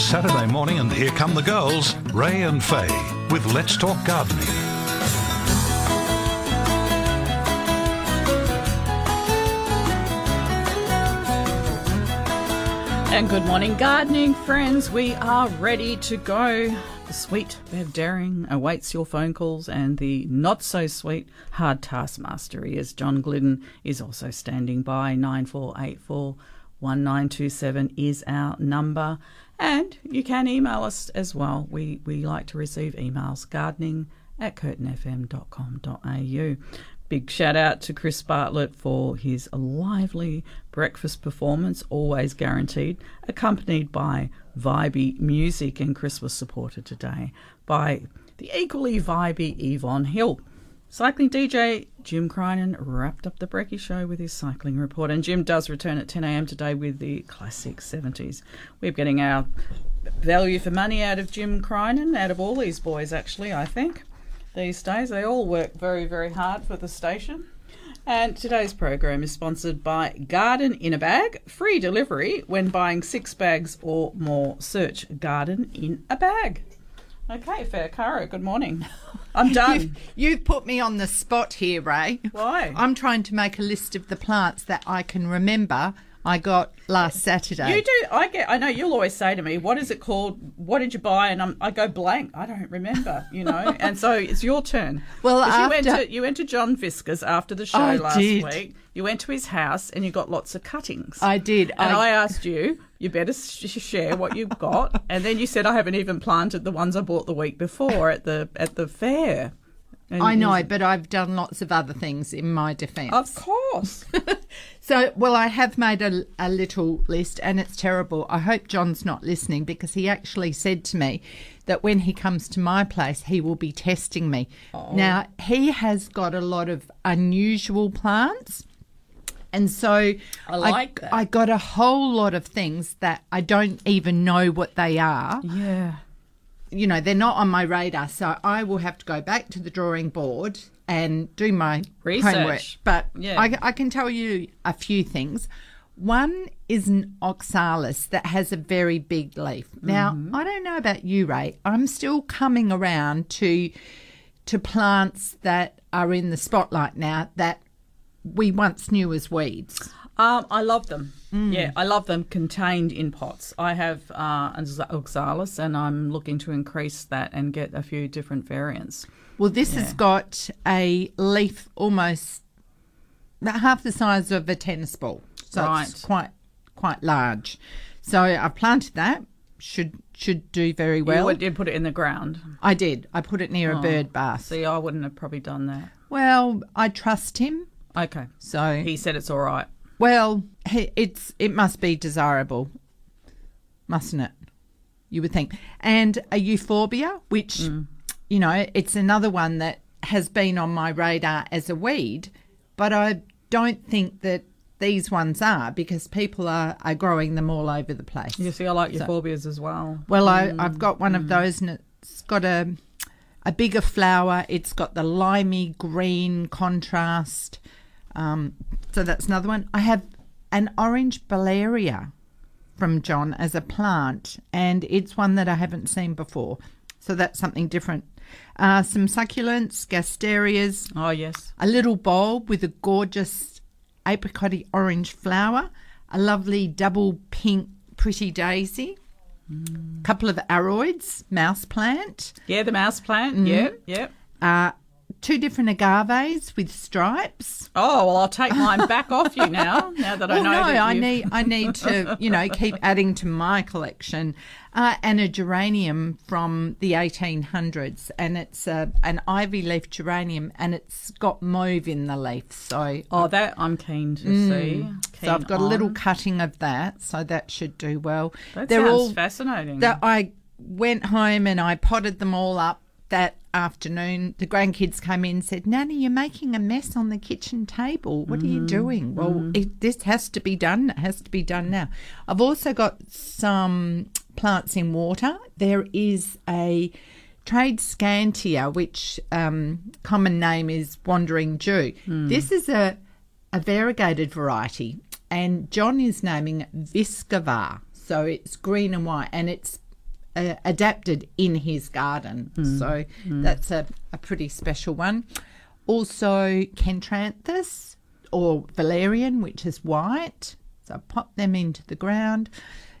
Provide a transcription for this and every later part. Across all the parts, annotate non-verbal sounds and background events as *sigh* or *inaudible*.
Saturday morning, and here come the girls, Ray and Faye, with Let's Talk Gardening. And good morning, gardening friends. We are ready to go. The sweet Bev Daring awaits your phone calls, and the not so sweet hard taskmaster is John Glidden is also standing by. 9484 1927 is our number. And you can email us as well. We, we like to receive emails gardening at curtinfm.com.au. Big shout out to Chris Bartlett for his lively breakfast performance, always guaranteed, accompanied by vibey music. And Chris was supported today by the equally vibey Yvonne Hill. Cycling DJ Jim Crinan wrapped up the Brecky Show with his cycling report, and Jim does return at 10 a.m. today with the classic 70s. We're getting our value for money out of Jim Crinan, out of all these boys, actually, I think these days. They all work very, very hard for the station. And today's program is sponsored by Garden in a Bag, free delivery when buying six bags or more. Search Garden in a Bag. Okay, Faye Caro, good morning. *laughs* I'm done. You've, you've put me on the spot here, Ray. Why? I'm trying to make a list of the plants that I can remember I got last Saturday. You do. I get. I know. You'll always say to me, "What is it called? What did you buy?" And I'm, I go blank. I don't remember. You know. *laughs* and so it's your turn. Well, 'Cause you went to you went to John Fiskars after the show I last did. week. You went to his house and you got lots of cuttings. I did. And I, I- asked you, you better sh- share what you've got. and then you said, I haven't even planted the ones I bought the week before at the at the fair. And I know, but I've done lots of other things in my defence. Of course. *laughs* So, well, I have made a, a little list and it's terrible. I hope John's not listening because he actually said to me that when he comes to my place, he will be testing me. Oh. Now, he has got a lot of unusual plants. And so I like that. I got a whole lot of things that I don't even know what they are. yeah. You know, they're not on my radar. So I will have to go back to the drawing board and do my Research. homework. But Yeah. I, I can tell you a few things. One is an oxalis that has a very big leaf. Now, Mm-hmm. I don't know about you, Ray. I'm still coming around to to plants that are in the spotlight now that we once knew as weeds. Um, I love them. Mm. Yeah, I love them contained in pots. I have uh, an oxalis, and I'm looking to increase that and get a few different variants. Well, this has got a leaf almost half the size of a tennis ball, so it's quite quite large. So I planted that. Should should do very well. you did put it in the ground. I did. I put it near a bird bath. See, I wouldn't have probably done that. Well, I trust him. Okay. So He said it's all right. well, it's it must be desirable, mustn't it? You would think. And a euphorbia, which Mm. you know, it's another one that has been on my radar as a weed, but I don't think that these ones are because people are, are growing them all over the place. You see, I like euphorbias as well. Well, Mm. I, I've got one of those, and it's got a a bigger flower. It's got the limey green contrast. Um, so that's another one. I have an orange Barleria from John as a plant, and it's one that I haven't seen before. So that's something different. Uh, some succulents, gasterias, Oh, yes. a little bulb with a gorgeous apricot orange flower, a lovely double pink pretty daisy, a couple of aroids, mouse plant, Yeah, the mouse plant. Mm-hmm. Yeah, yeah. uh, two different agaves with stripes. Oh, well, I'll take mine back off you *laughs* now, now that I know no, I need I need to you know keep adding to my collection. Uh, and a geranium from the 1800s, and it's uh, an ivy leaf geranium, and it's got mauve in the leaf. So Oh, that I'm keen to see. Mm. So I've Keen got a little cutting of that, so that should do well. That They're sounds all fascinating. that I went home and I potted them all up that afternoon. The grandkids came in and said, Nanny, you're making a mess on the kitchen table. What are you mm-hmm. doing? Well, mm-hmm. it, this has to be done. It has to be done now. I've also got some plants in water. There is a Tradescantia, which um, common name is wandering Jew. Hmm. This is a, a variegated variety, and John is naming it Viscavar. So it's green and white, and it's uh, adapted in his garden. Hmm. So hmm. that's a, a pretty special one. Also, Centranthus or Valerian, which is white. So pop them into the ground.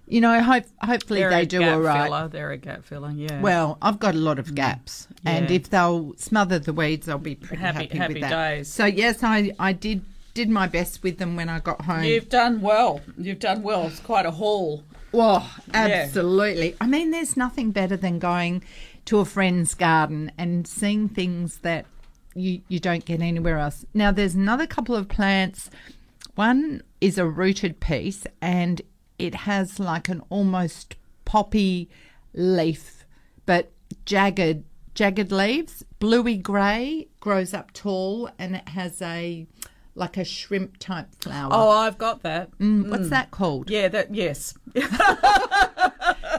You know, hope, hopefully They're they do all right. Filler. They're a gap filler, yeah. Well, I've got a lot of mm. gaps, and Yeah. if they'll smother the weeds, I'll be pretty Happy- happy, happy with that. days. So yes, I I did did my best with them when I got home. You've done well. You've done well. It's quite a haul. Well, absolutely. I mean, there's nothing better than going to a friend's garden and seeing things that you you don't get anywhere else. Now, there's another couple of plants. One is a rooted piece, and it has like an almost poppy leaf, but jagged jagged leaves, bluey grey, grows up tall, and it has a like a shrimp type flower. Oh, I've got that. Mm, What's that called? Yeah, that yes. *laughs*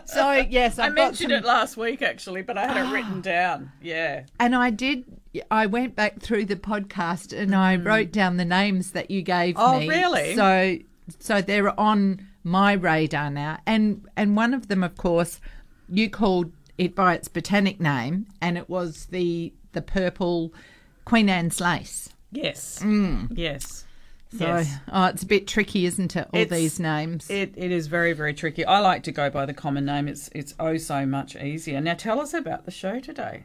So yes, I I've got mentioned some- it last week actually, but I had it written *gasps* down. Yeah. And I did. I went back through the podcast and I wrote down the names that you gave Oh, me. really? So, so they're on my radar now. And and one of them, of course, you called it by its botanic name, and it was the the purple Queen Anne's lace. Yes. Yes. So, yes. oh, it's a bit tricky, isn't it? All It's- these names. It, it is very very tricky. I like to go by the common name. It's it's oh so much easier. Now tell us about the show today.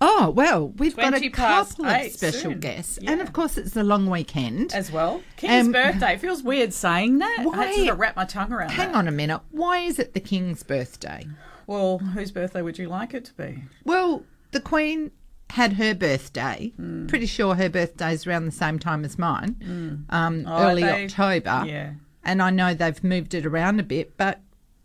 oh well, we've got a couple of special soon. guests, and of course, it's a long weekend. as well. King's Um, birthday. It feels weird saying that. I Why- had to sort of wrap my tongue around Hang that. on a minute. Why is it the King's birthday? Well, whose birthday would you like it to be? Well, the Queen had her birthday. Hmm. Pretty sure her birthday's around the same time as mine, um, Oh, early they- October. Yeah. And I know they've moved it around a bit, but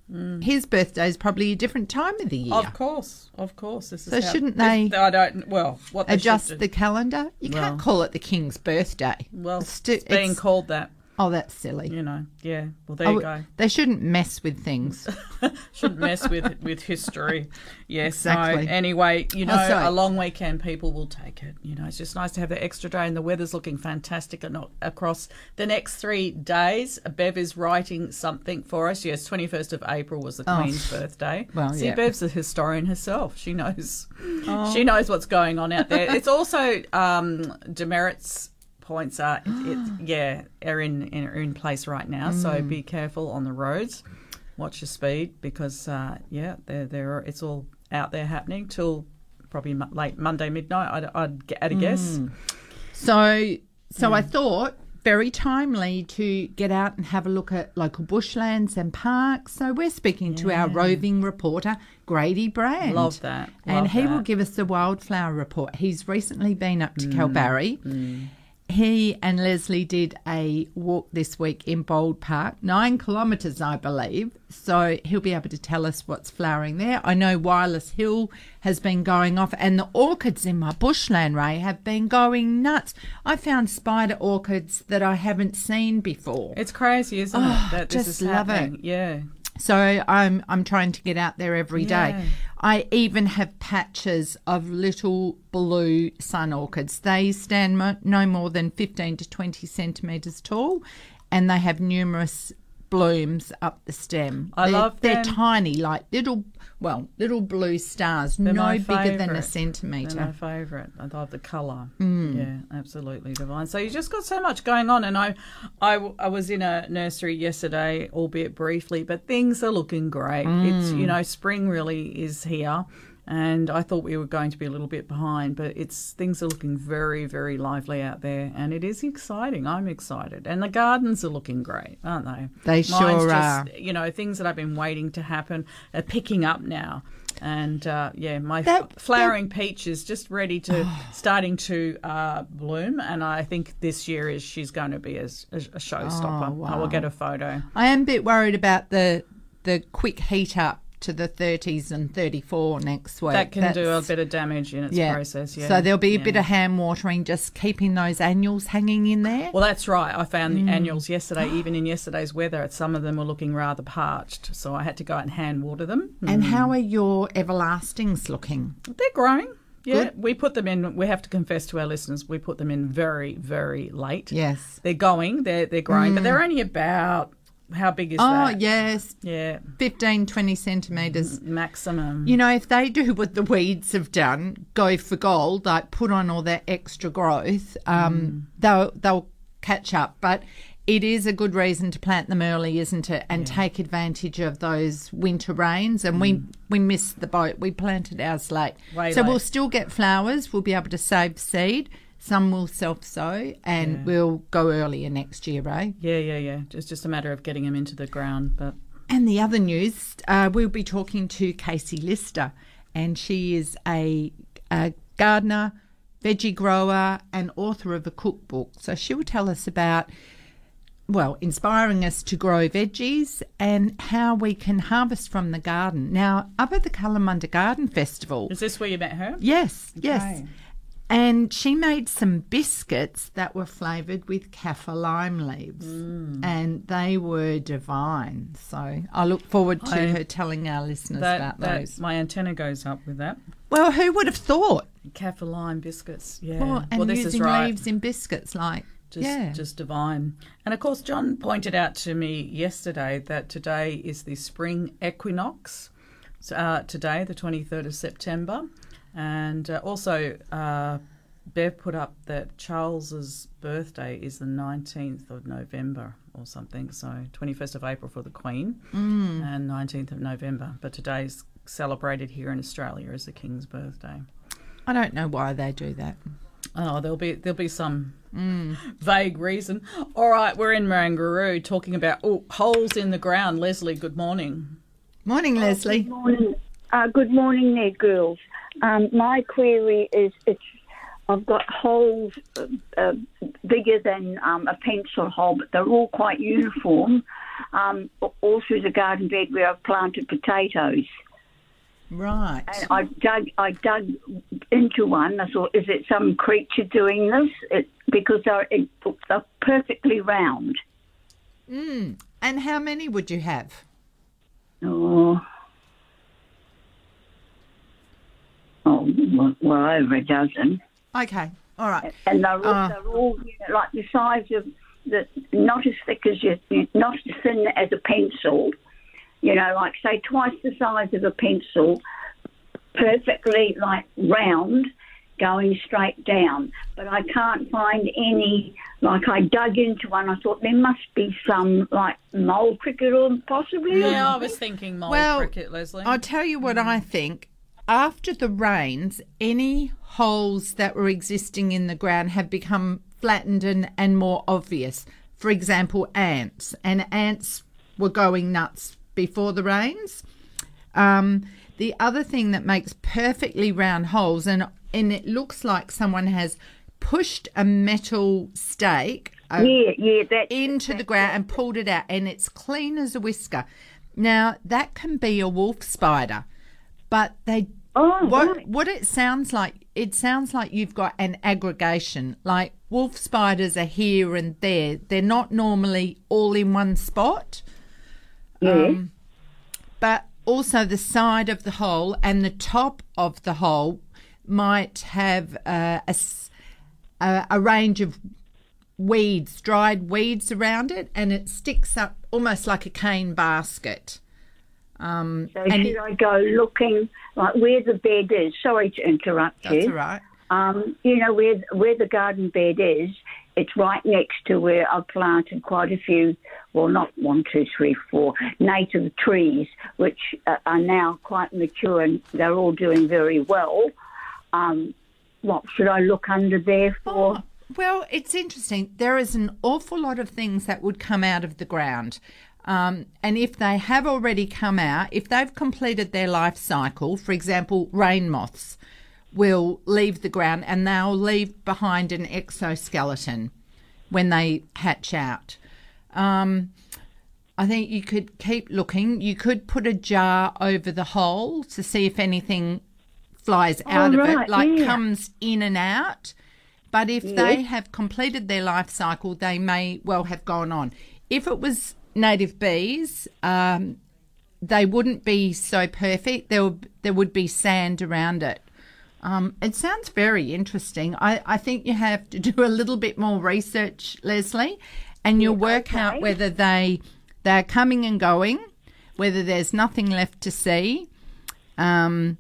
Hmm. his birthday is probably a different time of the year. Of course, of course. This is So shouldn't this- they I don't. Well, what Adjust the calendar. You Well- can't call it the King's birthday. Well, It's it's being called that. Oh, that's silly. You know. Yeah. Well, there Oh, you go. They shouldn't mess with things. *laughs* Shouldn't mess with with history. Yes. Exactly. No. Anyway, you know, Oh, a long weekend, people will take it. You know, it's just nice to have the extra day, and the weather's looking fantastic and across the next three days. Bev is writing something for us. Yes, twenty first of April was the Oh. Queen's birthday. Well, See, yeah. Bev's a historian herself. She knows. She knows what's going on out there. It's also um, demerits points are it, it, *gasps* yeah are in, in are in place right now. So be careful on the roads. Watch your speed because uh, yeah, they're, they're it's all out there happening till probably late Monday midnight. I'd, I'd at a guess. So, so I thought very timely to get out and have a look at local bushlands and parks. So we're speaking to our roving reporter Grady Brand. Love that. and he will that. Mm. give us the wildflower report. He's recently been up to Kalbarri. He and Leslie did a walk this week in Bold Park, nine kilometres, I believe. So he'll be able to tell us what's flowering there. I know Wireless Hill has been going off, and the orchids in my bushland, Ray, have been going nuts. I found spider orchids that I haven't seen before. It's crazy, isn't it? Oh, that this just is love it. Yeah. So I'm I'm trying to get out there every day. Yeah. I even have patches of little blue sun orchids. They stand mo- no more than 15 to 20 centimeters tall, and they have numerous blooms up the stem. I they're, love They're tiny, like little, well, little blue stars, They're no bigger than a favourite. They're my favourite. I love the colour. Mm. Yeah, absolutely divine. So you just got so much going on, and I, I, I was in a nursery yesterday, albeit briefly, but things are looking great. It's Mm. you know spring really is here, and I thought we were going to be a little bit behind, but it's things are looking very very lively out there, and it is exciting. I'm excited, and the gardens are looking great, aren't they? They Mine's sure just, are. You know things that I've been waiting to happen are picking up now. And uh, yeah, my That- flowering peach is just ready to *sighs* starting to uh, bloom, and I think this year is she's going to be a showstopper. Oh, I will get a photo. I am a bit worried about the the quick heat up to the 30s and 34 next week. That can do a bit of damage in its process. Yeah. So there'll be a Yeah. bit of hand watering, just keeping those annuals hanging in there. Well, that's right. I found Mm. the annuals yesterday, *gasps* even in yesterday's weather, some of them were looking rather parched. So I had to go out and hand water them. and how are your everlastings looking? They're growing. Yeah, Good. we put them in. We have to confess to our listeners, we put them in very, very late. Yes. They're going, they're they're growing, but they're only about how big is Oh, that? Oh, yes. Yeah, 15, 20 centimetres. maximum. You know, if they do what the weeds have done, go for gold, like put on all that extra growth, um, they'll they'll catch up. But it is a good reason to plant them early, isn't it? And take advantage of those winter rains. And we we missed the boat. We planted ours late, Way so late. we'll still get flowers. We'll be able to save seed. Some will self sow, and we'll go earlier next year, Ray. Yeah, yeah, yeah. It's just a matter of getting them into the ground. But And the other news, uh, we'll be talking to Casey Lister, and she is a, a gardener, veggie grower, and author of a cookbook. So she will tell us about, well, inspiring us to grow veggies and how we can harvest from the garden. Now, up at the Kalamunda Garden Festival, is this where you met her? yes, yes. And she made some biscuits that were flavoured with kaffir lime leaves, Mm. and they were divine. So I look forward to I- her telling our listeners That, about that those. my antenna goes up with that. Well, who would have thought? Kaffir lime biscuits. Yeah. Well, and this using is right. leaves in biscuits, like just yeah, just divine. And of course, John pointed out to me yesterday that today is the spring equinox. So, uh, today, the twenty third of September, and uh, also uh, Bev put up that Charles's birthday is the nineteenth of November or something. So twenty first of April for the Queen Mm. and nineteenth of November. But today's celebrated here in Australia as the King's birthday. I don't know why they do that. Oh, there'll be there'll be some Mm. vague reason. All right, we're in Marangaroo talking about oh, holes in the ground. Leslie, good morning. Morning, Leslie. Good morning. Uh, good morning there, girls. Um, my query is it's I've got holes uh, uh, bigger than um, a pencil hole, but they're all quite uniform. Um, all through the garden bed where I've planted potatoes, Right. and I dug I dug into one. I thought, is it some creature doing this? It, because they're, it, they're perfectly round. Mm. And how many would you have? Oh. Oh, well, well, over a dozen. Okay. All right. and they're all, Ah. they're all you know, like the size of the not as thick as you, not as thin as a pencil. You know, like say twice the size of a pencil, perfectly like round, going straight down. But I can't find any. Like I dug into one, I thought there must be some like mole cricket or possibly. Yeah, I was thinking mole Well, cricket, Leslie. I'll tell you what I think. After the rains, any holes that were existing in the ground have become flattened and, and more obvious. For example, ants. And ants were going nuts before the rains. Um, the other thing that makes perfectly round holes, and, and it looks like someone has pushed a metal stake uh, Yeah, yeah, that into the ground and pulled it out, and it's clean as a whisker. Now that can be a wolf spider, but they Oh, what right. what it sounds like. It sounds like you've got an aggregation. Like wolf spiders are here and there. They're not normally all in one spot. Um, but also the side of the hole and the top of the hole might have uh, a, a, a range of weeds, dried weeds around it, and it sticks up almost like a cane basket. Um, So and should I go looking like where the bed is? Sorry to interrupt that's you. all right. Um, you know where where the garden bed is. It's right next to where I've planted quite a few. Well, not one, two, three, four native trees, which uh, are now quite mature and they're all doing very well. Um, what should I look under there for? Oh, well, it's interesting. There is an awful lot of things that would come out of the ground. Um, and if they have already come out, if they've completed their life cycle, for example, rain moths will leave the ground and they'll leave behind an exoskeleton when they hatch out. Um, I think you could keep looking. You could put a jar over the hole to see if anything flies out of it, like yeah. comes in and out. But if they have completed their life cycle, they may well have gone on. If it was native bees, um, they wouldn't be so perfect. There would, there would be sand around it. Um, it sounds very interesting. I, I think you have to *laughs* do a little bit more research, Leslie, and you'll work out whether they they're coming and going, whether there's nothing left to see. Um,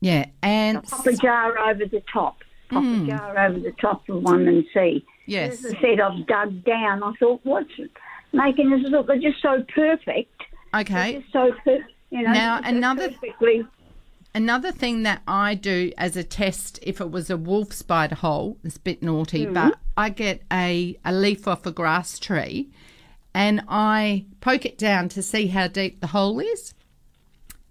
yeah, and Pop a jar over the top. Pop Hmm. a jar over the top of one and see. yes, As I said, I've dug down. I thought, what's making this look? They're just so perfect. okay. So perfect. You know, Now, another- perfectly. Another thing that I do as a test, if it was a wolf spider hole, it's a bit naughty, Mm-hmm. but I get a, a leaf off a grass tree and I poke it down to see how deep the hole is.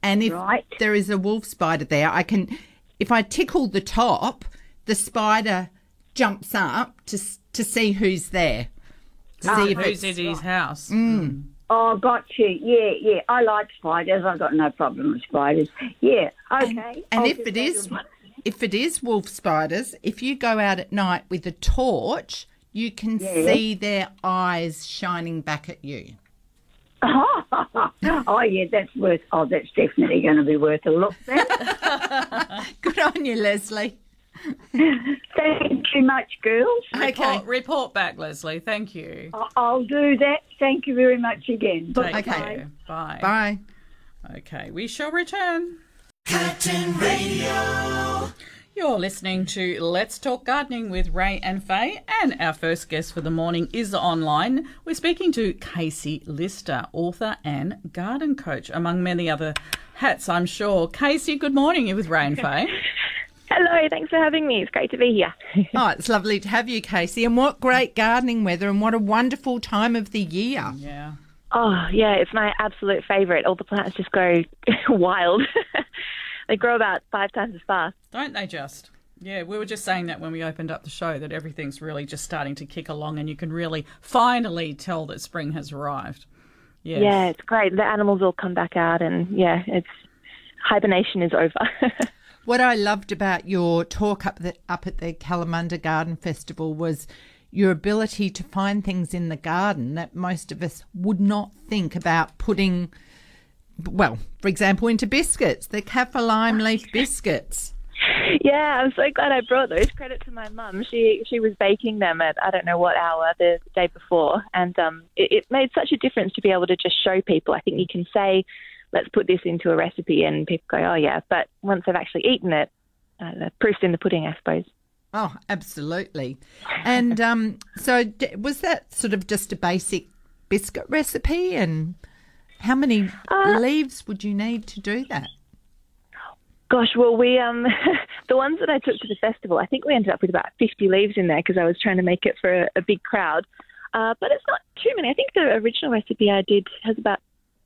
And if Right. there is a wolf spider there, I can, if I tickle the top, the spider jumps up to to see who's there. Ah, to see if Who's it's, in his house? Mm. Hmm. Oh, got you. Yeah, yeah. I like spiders. I've got no problem with spiders. Yeah. Okay. And I'll if it is, it that is, a- if it is wolf spiders, if you go out at night with a torch, you can see their eyes shining back at you. *laughs* oh yeah, that's worth. Oh, that's definitely going to be worth a look. Then. *laughs* Good on you, Leslie. Thank you much, girls. Okay. Report, report back, Leslie. Thank you. I- I'll do that. Thank you very much again. Take Okay. care. Bye. Bye. Okay, we shall return. Curtin Radio. You're listening to Let's Talk Gardening with Ray and Faye, and our first guest for the morning is online. We're speaking to Casey Lister, author and garden coach, among many other hats, I'm sure. Casey, good morning. You're with Ray and Faye. *laughs* Hello, thanks for having me. It's great to be here. *laughs* Oh, it's lovely to have you, Casey. And what great gardening weather, and what a wonderful time of the year. Yeah. oh, yeah, it's my absolute favourite. All the plants just go *laughs* wild. *laughs* they grow about five times as fast. Don't they just? Yeah, we were just saying that when we opened up the show that everything's really just starting to kick along and you can really finally tell that spring has arrived. Yes. Yeah, it's great. The animals all come back out, and yeah, it's hibernation is over. What I loved about your talk up the, up at the Kalamunda Garden Festival was your ability to find things in the garden that most of us would not think about putting, well, for example, into biscuits, the kaffir lime leaf *laughs* biscuits. yeah, I'm so glad I brought those. Credit to my mum. She she was baking them at I don't know what hour the day before, and um, it, it made such a difference to be able to just show people. I think you can say, "Let's put this into a recipe," and people go, "Oh yeah," but once they've actually eaten it, uh, the proof's in the pudding, I suppose. Oh, absolutely. And um, so, d- was that sort of just a basic biscuit recipe? And how many leaves would you need to do that? Gosh, well, we um, *laughs* the ones that I took to the festival, I think we ended up with about 50 leaves in there because I was trying to make it for a, a big crowd. Uh, but it's not too many. I think the original recipe I did has about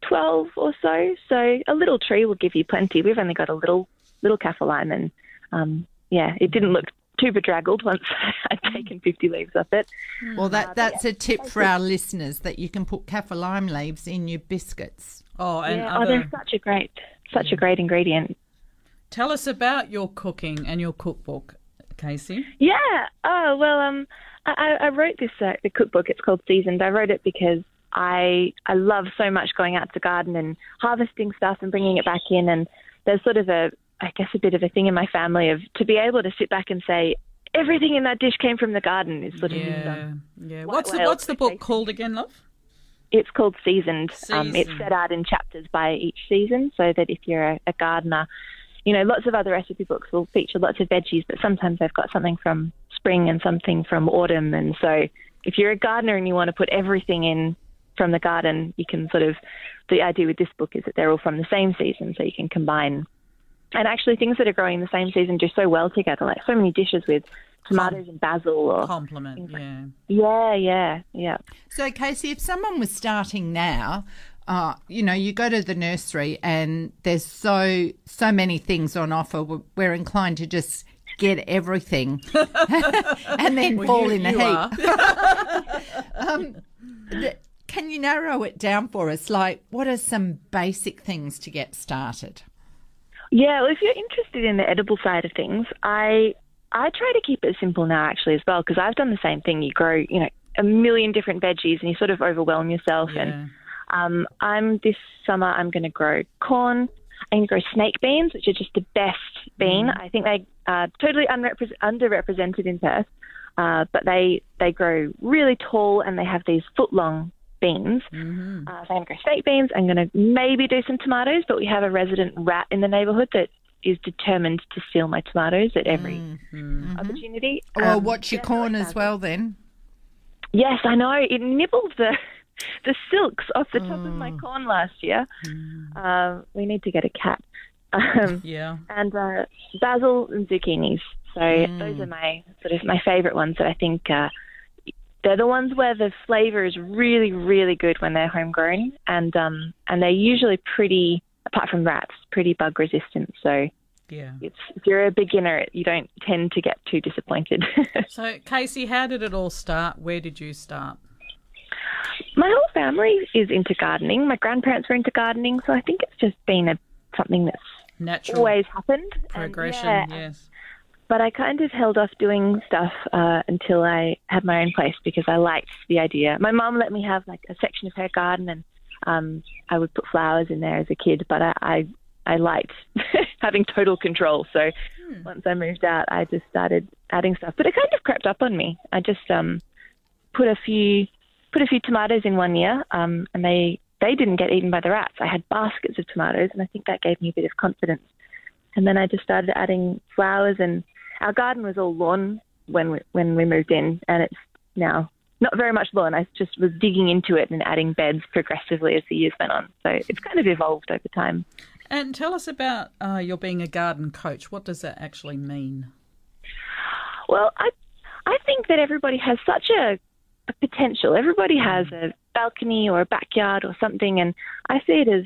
12 or so. So a little tree will give you plenty. We've only got a little little kaffir lime, and um, yeah, it didn't look too bedraggled once *laughs* I'd taken 50 leaves off it. Well, that that's a tip for our listeners that you can put kaffir lime leaves in your biscuits. Oh, and yeah, oh, they're such a great, such a great ingredient. Tell us about your cooking and your cookbook, Casey. Yeah. Oh well. Um, I, I wrote this uh, the cookbook. It's called Seasoned. I wrote it because I I love so much going out to garden and harvesting stuff and bringing it back in. And there's sort of a I guess a bit of a thing in my family of to be able to sit back and say everything in that dish came from the garden is sort of Yeah, yeah. What's the What's the book called again, love? it's called Seasoned. Um, it's set out in chapters by each season, so that if you're a, a gardener, you know, lots of other recipe books will feature lots of veggies, but sometimes they've got something from spring and something from autumn. And so if you're a gardener and you want to put everything in from the garden, you can sort of, the idea with this book is that they're all from the same season, so you can combine. And actually, things that are growing in the same season do so well together, like so many dishes with tomatoes and basil or. Compliment. Yeah. Yeah, yeah, yeah. So, Casey, if someone was starting now, uh, you know, you go to the nursery and there's so so many things on offer. We're, we're inclined to just get everything *laughs* *laughs* and then fall you- in a you heap. *laughs* Um, th- can you narrow it down for us? Like, what are some basic things to get started? Yeah, well, if you're interested in the edible side of things, I I try to keep it simple now actually as well because I've done the same thing. You grow, you know, a million different veggies and you sort of overwhelm yourself. Yeah. And um, I'm this summer I'm going to grow corn. I'm going to grow snake beans, which are just the best bean. Mm. I think they are totally unrepre- underrepresented in Perth, uh, but they they grow really tall and they have these foot long beans. Mm-hmm. Uh, so I'm going to grow snake beans. I'm going to maybe do some tomatoes, but we have a resident rat in the neighbourhood that is determined to steal my tomatoes at every opportunity. Well, Um, watch your yeah, corn as well then. Yes, I know. It nibbled the *laughs* the silks off the top of my corn last year. Um, we need to get a cat. *laughs* Um, Yeah. and uh, basil and zucchinis. So those are my sort of my favourite ones that I think uh, they're the ones where the flavour is really, really good when they're homegrown, and um, and they're usually pretty, apart from rats, pretty bug resistant. So Yeah. it's, if you're a beginner, you don't tend to get too disappointed. *laughs* So, Casey, how did it all start? Where did you start? My whole family is into gardening. My grandparents were into gardening, so I think it's just been a something that's Natural always happened. And, progression, yeah, yes. But I kind of held off doing stuff uh, until I had my own place because I liked the idea. My mom let me have like a section of her garden, and um, I would put flowers in there as a kid. But I I, I liked *laughs* having total control. So once I moved out, I just started adding stuff. But it kind of crept up on me. I just um, put a few put a few tomatoes in one year, um, and they they didn't get eaten by the rats. I had baskets of tomatoes, and I think that gave me a bit of confidence. And then I just started adding flowers, and our garden was all lawn when we, when we moved in, and it's now not very much lawn. I just was digging into it and adding beds progressively as the years went on. So it's kind of evolved over time. And tell us about uh, your being a garden coach. What does that actually mean? Well, I I think that everybody has such a, a potential. Everybody has a balcony or a backyard or something, and I see it as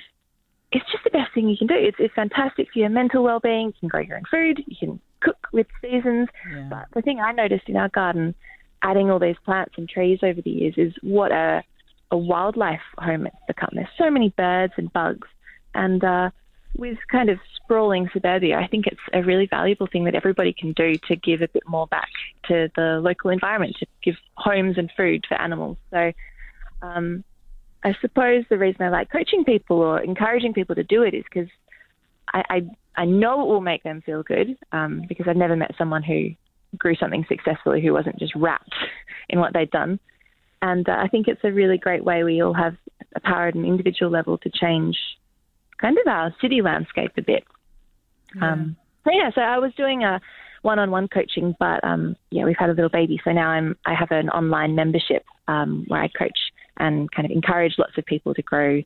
it's just the best thing you can do. It's, it's fantastic for your mental well-being. You can grow your own food. You can cook with seasons. Yeah. But the thing I noticed in our garden, adding all these plants and trees over the years, is what a a wildlife home it's become. There's so many birds and bugs, and uh, with kind of sprawling suburbia, I think it's a really valuable thing that everybody can do to give a bit more back to the local environment, to give homes and food for animals. So, um, I suppose the reason I like coaching people or encouraging people to do it is because I, I I know it will make them feel good um, because I've never met someone who grew something successfully who wasn't just wrapped in what they'd done. And uh, I think it's a really great way we all have a power at an individual level to change kind of our city landscape a bit. Um, so yeah, so I was doing a one-on-one coaching, but um, yeah, we've had a little baby, so now I'm I have an online membership um, where I coach and kind of encourage lots of people to grow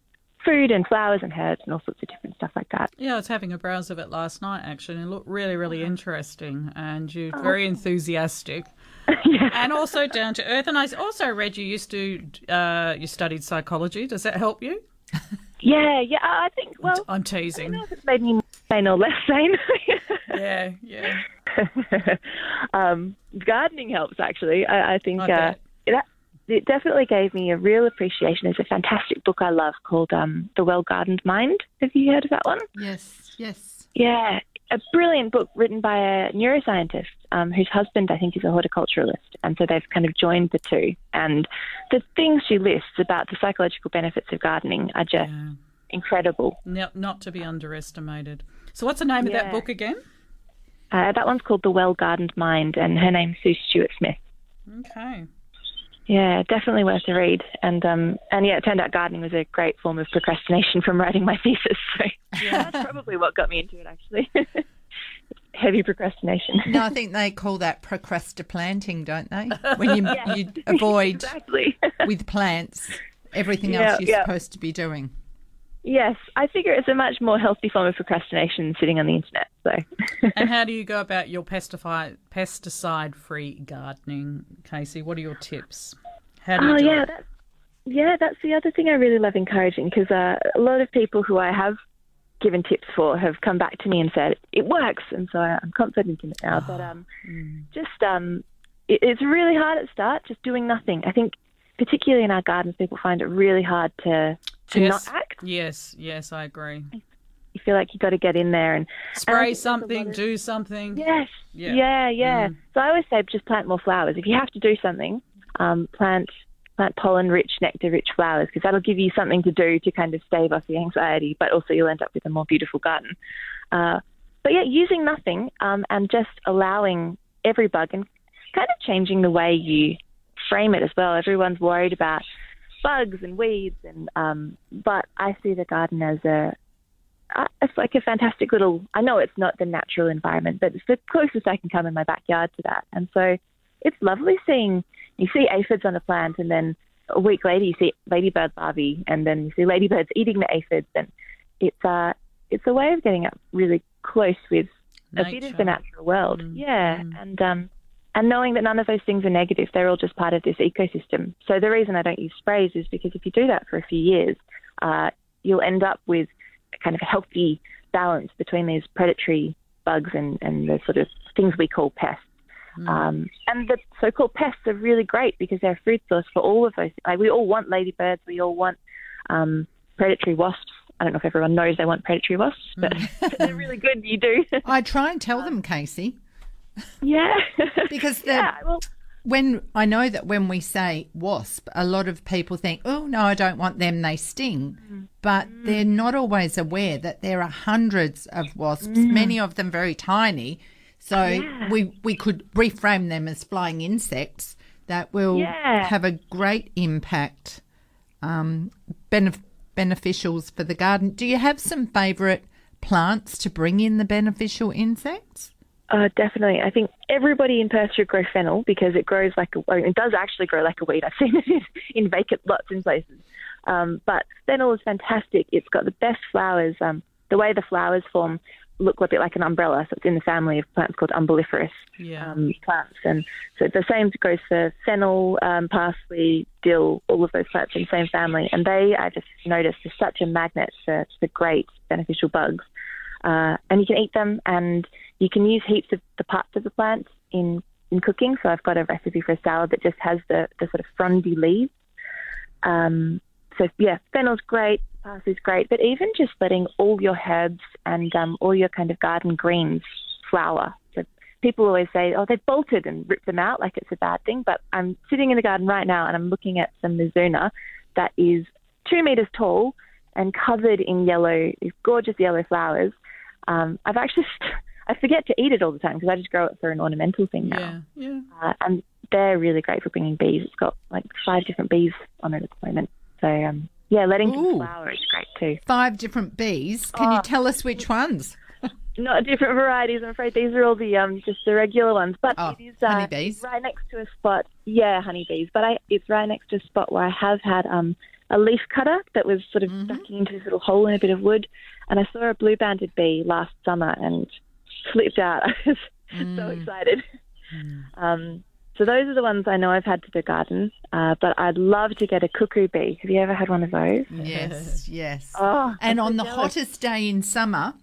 food and flowers and herbs and all sorts of different stuff like that. Yeah, I was having a browse of it last night actually, and it looked really, really Uh-huh. interesting. And you're Oh. very enthusiastic, *laughs* yeah. and also down to earth. And I also read you used to uh, you studied psychology. Does that help you? *laughs* Yeah, yeah, I think well, I'm I don't teasing. know if it's made me sane or less sane. *laughs* Yeah, yeah. um, gardening helps actually. I, I think I uh. It, it definitely gave me a real appreciation. There's a fantastic book I love called um, The Well Gardened Mind. Have you heard of that one? Yes, yes. Yeah, a brilliant book written by a neuroscientist um, whose husband, I think, is a horticulturalist. And so they've kind of joined the two. And the things she lists about the psychological benefits of gardening are just Yeah. incredible. Not, not to be underestimated. So, what's the name of that book again? Uh, that one's called The Well Gardened Mind, and her name's Sue Stuart-Smith. Okay. Yeah, definitely worth a read. And um, and yeah, it turned out gardening was a great form of procrastination from writing my *laughs* thesis. So that's probably what got me into it, actually. *laughs* Heavy procrastination. No, I think they call that procrastiplanting, don't they? When you, *laughs* you avoid exactly. with plants everything Yeah, else you're yeah. supposed to be doing. Yes, I figure it's a much more healthy form of procrastination sitting on the internet. So And *laughs* how do you go about your pesticide pesticide free gardening, Casey? What are your tips? How do you Oh do yeah, it? that's yeah, that's the other thing I really love encouraging because uh, a lot of people who I have given tips for have come back to me and said it works, and so I'm confident in it now. But *gasps* um, just um, it, it's really hard at start, just doing nothing. I think particularly in our gardens, people find it really hard to to Yes. not act. Yes, yes, I agree. You feel like you've got to get in there and and Spray think there's a something, of- do something. Yes. Yeah. Yeah, yeah. So I always say just plant more flowers. If you have to do something, um, plant plant pollen-rich, nectar-rich flowers because that'll give you something to do to kind of stave off the anxiety, but also you'll end up with a more beautiful garden. Uh, but yeah, using nothing um, and just allowing every bug and kind of changing the way you frame it as well. Everyone's worried about bugs and weeds, and um, but I see the garden as a uh, it's like a fantastic little. I know it's not the natural environment, but it's the closest I can come in my backyard to that. And so it's lovely seeing you see aphids on a plant, and then a week later you see ladybird larvae, and then you see ladybirds eating the aphids, and it's uh it's a way of getting up really close with a bit of the natural world. Mm, yeah, mm. and um and knowing that none of those things are negative, they're all just part of this ecosystem. So the reason I don't use sprays is because if you do that for a few years, uh, you'll end up with a kind of a healthy balance between these predatory bugs and, and the sort of things we call pests. Um, and the so-called pests are really great because they're a food source for all of those. Like we all want ladybirds, we all want um, predatory wasps. I don't know if everyone knows they want predatory wasps, but *laughs* they're really good. You do, I try and tell them, Casey, yeah. *laughs* because the yeah, well, when I know that when we say wasp, a lot of people think, "Oh no, I don't want them; they sting." Mm. But mm. they're not always aware that there are hundreds of wasps, mm. many of them very tiny. So we we could reframe them as flying insects that will Yeah. have a great impact, um, benef- beneficials for the garden. Do you have some favourite plants to bring in the beneficial insects? Uh, definitely. I think everybody in Perth should grow fennel because it grows like a, it does actually grow like a weed. I've seen it in, in vacant lots in places. Um, but fennel is fantastic. It's got the best flowers. Um, the way the flowers form look a bit like an umbrella. So it's in the family of plants called umbelliferous Yeah. um, plants. And so the same goes for fennel, um, parsley, dill, all of those plants in the same family. And they, I just noticed, are such a magnet for, for great beneficial bugs. Uh, and you can eat them, and you can use heaps of the parts of the plant in, in cooking. So I've got a recipe for a salad that just has the, the sort of frondy leaves. Um, so yeah, fennel's great, parsley's great, but even just letting all your herbs and um, all your kind of garden greens flower. So people always say, oh, they bolted and ripped them out like it's a bad thing. But I'm sitting in the garden right now and I'm looking at some Mizuna that is two meters tall and covered in yellow, gorgeous yellow flowers. Um, I've actually, *laughs* I forget to eat it all the time because I just grow it for an ornamental thing now. Yeah. Yeah. Uh, and they're really great for bringing bees. It's got like five different bees on it at the moment. So um, yeah, letting them Ooh. flower is great too. Five different bees. Can you tell us which ones? *laughs* Not different varieties. I'm afraid these are all the um just the regular ones. But Oh, it is uh, honeybees. right next to a spot. Yeah, honeybees. But I it's right next to a spot where I have had um a leaf cutter that was sort of Mm-hmm. stuck into this little hole in a bit of wood, and I saw a blue banded bee last summer and flipped out. *laughs* I was so Mm. excited. Um, so those are the ones I know I've had to the garden. Uh, but I'd love to get a cuckoo bee. Have you ever had one of those? Yes, *laughs* yes. Oh, and on so the jealous. hottest day in summer,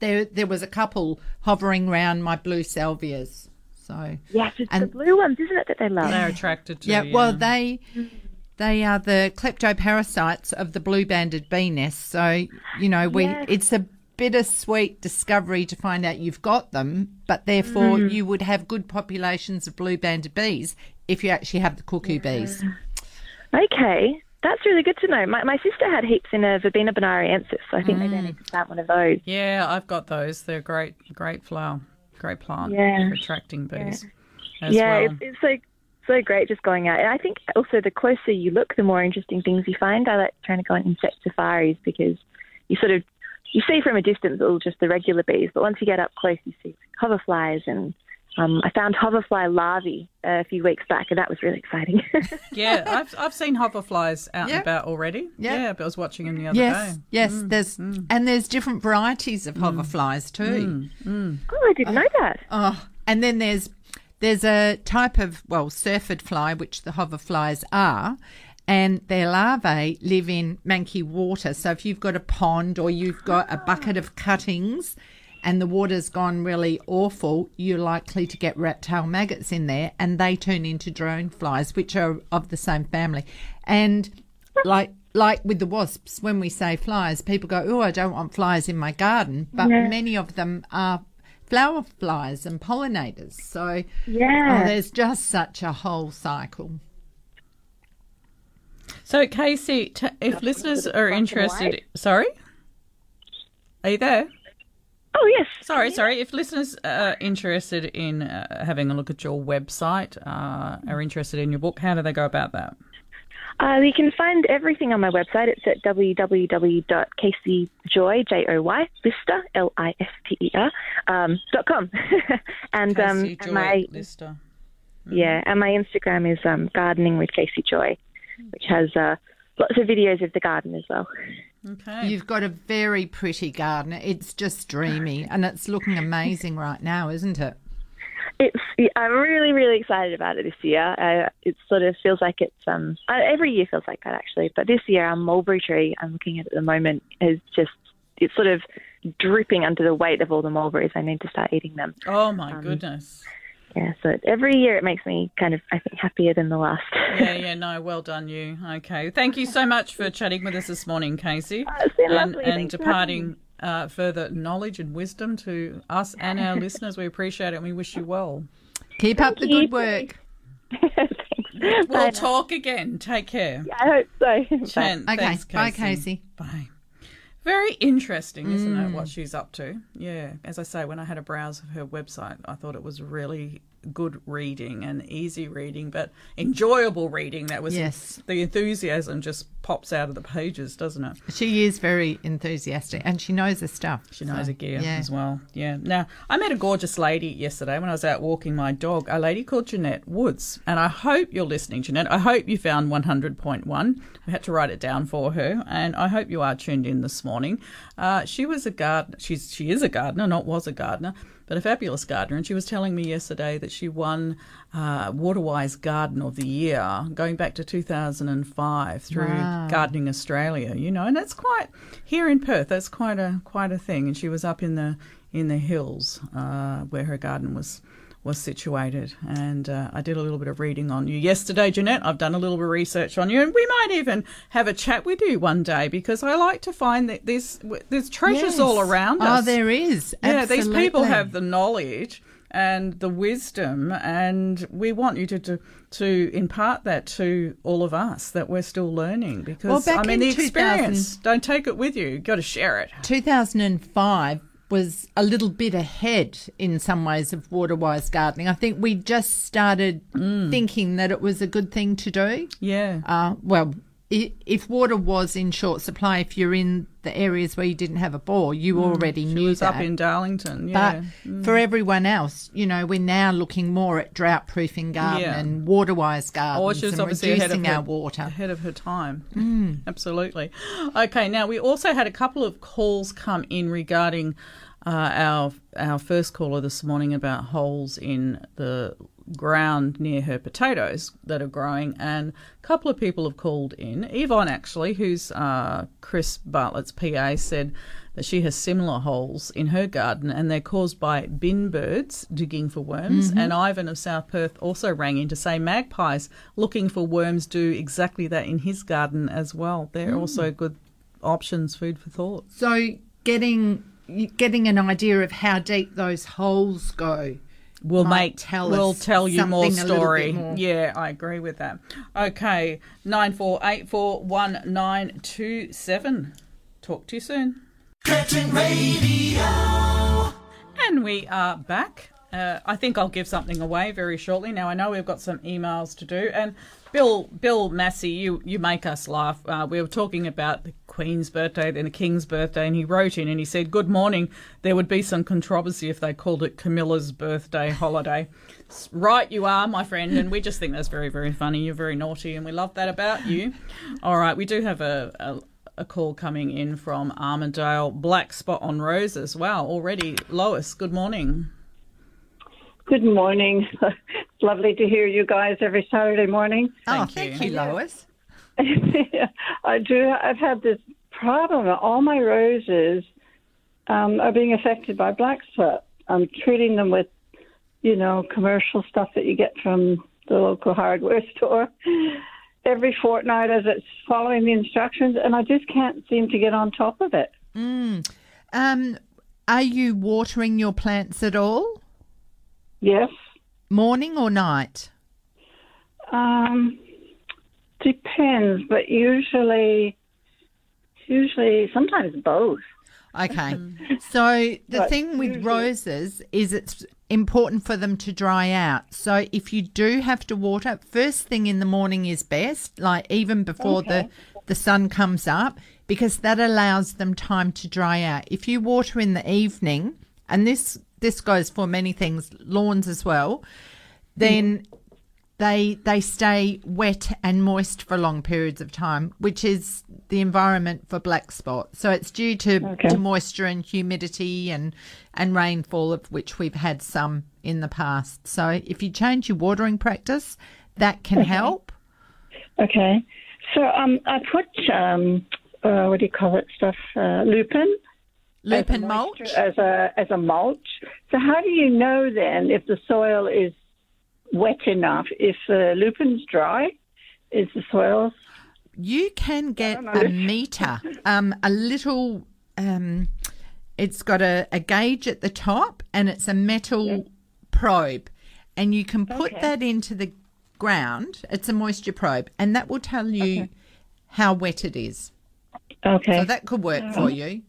there there was a couple hovering round my blue salvias. So Yes, it's the and- blue ones, isn't it, that they love? They're attracted to. yeah, well they they are the kleptoparasites of the blue banded bee nest. So you know we Yes. it's a bittersweet discovery to find out you've got them, but therefore Mm. you would have good populations of blue banded bees if you actually have the cuckoo bees. Okay, that's really good to know. My, my sister had heaps in a Verbena bonariensis, so I think maybe I Mm. need to plant one of those. Yeah, I've got those. They're great, great flower, great plant Yeah. for attracting bees as yeah, well. it's, it's so so great just going out. And I think also the closer you look, the more interesting things you find. I like trying to go on insect safaris because you sort of you see from a distance all just the regular bees, but once you get up close, you see hoverflies and um, I found hoverfly larvae uh, a few weeks back, and that was really exciting. *laughs* yeah, I've I've seen hoverflies out Yeah. and about already. Yeah. Yeah, but I was watching them the other Yes, day. yes. Mm, there's mm. and there's different varieties of hoverflies mm. too. oh, I didn't know that. Oh, oh, and then there's there's a type of well syrphid fly which the hoverflies are, and their larvae live in manky water. So if you've got a pond or you've got a bucket of cuttings, and the water's gone really awful, you're likely to get rat tail maggots in there, and they turn into drone flies, which are of the same family. And like like with the wasps, when we say flies, people go, "Oh, I don't want flies in my garden," but Yeah. many of them are flower flies and pollinators. So oh, Yeah. oh, there's just such a whole cycle. So, Casey, t- if listeners are interested, sorry, are you there? Oh yes. Sorry, sorry. If listeners are interested in uh, having a look at your website, uh, are interested in your book, how do they go about that? Uh, you can find everything on my website. It's at www.caseyjoy, J-O-Y, Lister, L-I-S-T-E-R, um, dot com. *laughs* and um, Joy and my Lister. yeah, and my Instagram is um, gardening with Casey Joy, which has uh, lots of videos of the garden as well. Okay. You've got a very pretty garden. It's just dreamy, and it's looking amazing right now, isn't it? It's I'm really really excited about it this year. Uh, it sort of feels like it's um uh, every year feels like that actually, but this year our mulberry tree I'm looking at at the moment is just it's sort of dripping under the weight of all the mulberries. I need to start eating them. oh my goodness. Yeah, so every year it makes me kind of I think happier than the last. Yeah, yeah, *laughs* no, well done, you. Okay, thank you so much for chatting with us this morning, Casey, it's been and, lovely. and Thanks departing uh, further knowledge and wisdom to us and our *laughs* listeners. We appreciate it, and we wish you well. Keep up the you. good work. *laughs* Thanks. We'll talk again. Take care. I hope so. Chen, Okay, thanks, bye, Casey. Bye. Very interesting, isn't it, Mm. what she's up to? Yeah, as I say, when I had a browse of her website, I thought it was really good reading and easy reading, but enjoyable reading. That was Yes. the enthusiasm just pops out of the pages, doesn't it? She is very enthusiastic, and she knows her stuff. She knows so, a gear yeah. as well. Yeah. Now, I met a gorgeous lady yesterday when I was out walking my dog, a lady called Jeanette Woods. And I hope you're listening, Jeanette. I hope you found 100.1. I had to write it down for her. And I hope you are tuned in this morning. Uh, she was a gardener. She's, she is a gardener, not was a gardener, but a fabulous gardener. And she was telling me yesterday that she won uh, Waterwise Garden of the Year going back to 2005 through Wow. Gardening Australia, you know, and that's quite here in Perth. That's quite a quite a thing. And she was up in the in the hills uh, where her garden was was situated. And uh, I did a little bit of reading on you yesterday, Jeanette. I've done a little bit of research on you, and we might even have a chat with you one day because I like to find that there's there's treasures Yes. all around us. Oh, us. there is. Yeah, these people have the knowledge and the wisdom, and we want you to, to to impart that to all of us that we're still learning. Because Well, I mean, the experience. Don't take it with you. You've got to share it. 2005 was a little bit ahead in some ways of waterwise gardening. I think we just started Mm. thinking that it was a good thing to do. Yeah. Uh, well, if water was in short supply, if you're in the areas where you didn't have a bore, you already Mm. She knew was that. up in Darlington. Yeah. But for everyone else, you know, we're now looking more at drought proofing garden Yeah. and waterwise gardens Or she was and obviously ahead of reducing her, our water. ahead of her time. Mm. Absolutely. Okay, now we also had a couple of calls come in regarding uh, our our first caller this morning about holes in the ground near her potatoes that are growing, and a couple of people have called in. Yvonne, actually, who's uh, Chris Bartlett's PA, said that she has similar holes in her garden, and they're caused by bin birds digging for worms. And Ivan of South Perth also rang in to say magpies looking for worms do exactly that in his garden as well. They're also good options, food for thought. So getting getting an idea of how deep those holes go. We'll make tell we'll us tell you more something a little story. more. Yeah, I agree with that. Okay, nine four eight four one nine two seven. Talk to you soon. And we are back. Uh, I think I'll give something away very shortly. Now I know we've got some emails to do, and Bill Bill Massey, you you make us laugh. Uh, we were talking about the Queen's birthday, then the King's birthday, and he wrote in and he said, "Good morning. There would be some controversy if they called it Camilla's birthday holiday." Right, you are, my friend, and we just think that's very very funny. You're very naughty, and we love that about you. All right, we do have a. a a call coming in from Armadale. Black spot on roses. Wow, already. Lois, good morning. Good morning. *laughs* It's lovely to hear you guys every Saturday morning. oh, Thank thank you. you, Lois. *laughs* I do. I've had this problem. All my roses um, are being affected by black spot. I'm treating them with, you know, commercial stuff that you get from the local hardware *laughs* store every fortnight as it's following the instructions, and I just can't seem to get on top of it. Um, are you watering your plants at all? Yes. Morning or night? Um, depends, but usually, usually, sometimes both. Okay. *laughs* So the Right. thing with roses is it's important for them to dry out. So if you do have to water, first thing in the morning is best, like even before the the sun comes up because that allows them time to dry out. If you water in the evening, and this this goes for many things, lawns as well, then they they stay wet and moist for long periods of time, which is the environment for black spot. So it's due to, Okay. to moisture and humidity and and rainfall, of which we've had some in the past. So if you change your watering practice, that can help. Okay. So um, I put um, uh, what do you call it? Stuff uh, lupin. Lupin as mulch. moisture- as a as a mulch. So how do you know then if the soil is wet enough? If the lupin's dry, is the soil You can get a meter, um, a little. Um, it's got a, a gauge at the top, and it's a metal probe, and you can put Okay. that into the ground. It's a moisture probe, and that will tell you how wet it is. okay? So that could work for you.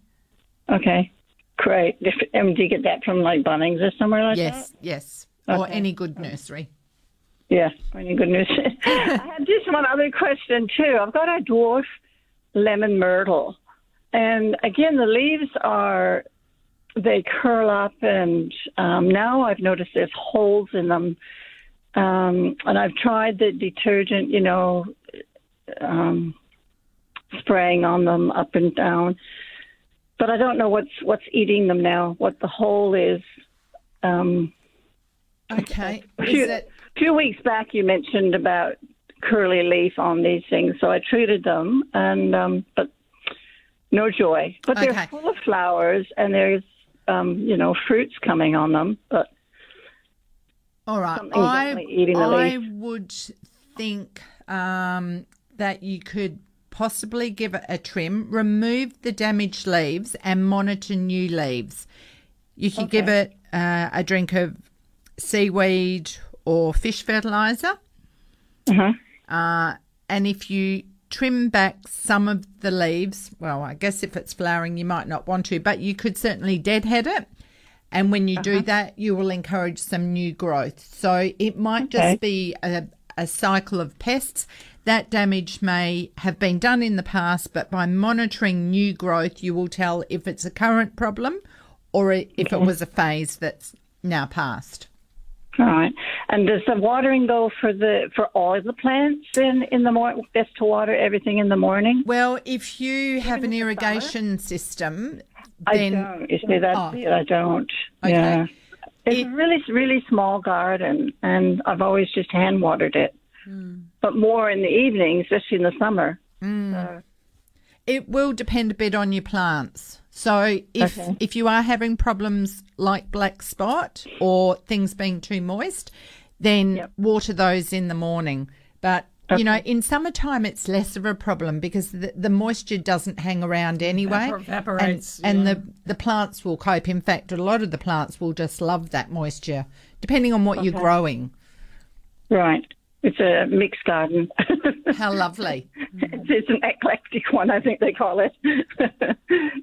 Okay, great. If, and do you get that from like Bunnings or somewhere like Yes, that? yes, yes. or Okay. any good nursery. Yeah, any good nursery. *laughs* I have just one other question too. I've got a dwarf lemon myrtle, and again the leaves are they curl up, and um, now I've noticed there's holes in them. Um, and I've tried the detergent, you know, um, spraying on them up and down, but I don't know what's what's eating them now. What the hole is. Um, Okay, *laughs* a few, it? few weeks back you mentioned about curly leaf on these things, so I treated them, and um, but no joy. But they're Okay. full of flowers, and there's um, you know fruits coming on them. But All right. I, I leaf. would think um, that you could possibly give it a trim, remove the damaged leaves, and monitor new leaves. You could give it uh, a drink of seaweed or fish fertilizer. uh Uh, and if you trim back some of the leaves, well, I guess if it's flowering, you might not want to, but you could certainly deadhead it. And when you do that, you will encourage some new growth. So it might Okay. just be a, a cycle of pests. That damage may have been done in the past, but by monitoring new growth, you will tell if it's a current problem or if it mm-hmm. was a phase that's now passed. all right. And does the watering go for the for all the plants in in the morning? Best to water everything in the morning. Well, if you have an irrigation system, I then don't. You see, that's Oh. it. I don't. Okay. Yeah. It's It- a really, really small garden, and I've always just hand watered it. Hmm. But more in the evening, especially in the summer. Hmm. So, it will depend a bit on your plants. So if Okay. if you are having problems like black spot or things being too moist, then Yep. water those in the morning. But you know, in summertime, it's less of a problem because the, the moisture doesn't hang around anyway. Evapor- evaporates, and, and yeah. the the plants will cope. In fact, a lot of the plants will just love that moisture, depending on what you're growing. right. It's a mixed garden. *laughs* How lovely! it's, an eclectic one, I think they call it. *laughs*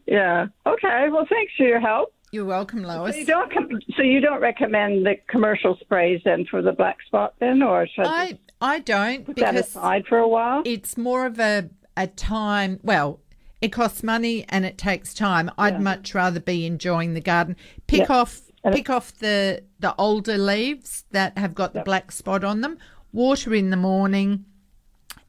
yeah. Okay. Well, thanks for your help. You're welcome, So Lois. you don't. Com- so you don't recommend the commercial sprays then for the black spot then, or should I I I don't put that aside for a while? it's more of a a time. Well, it costs money and it takes time. I'd much rather be enjoying the garden. Pick Yeah. off pick off the the older leaves that have got the black spot on them. Water in the morning,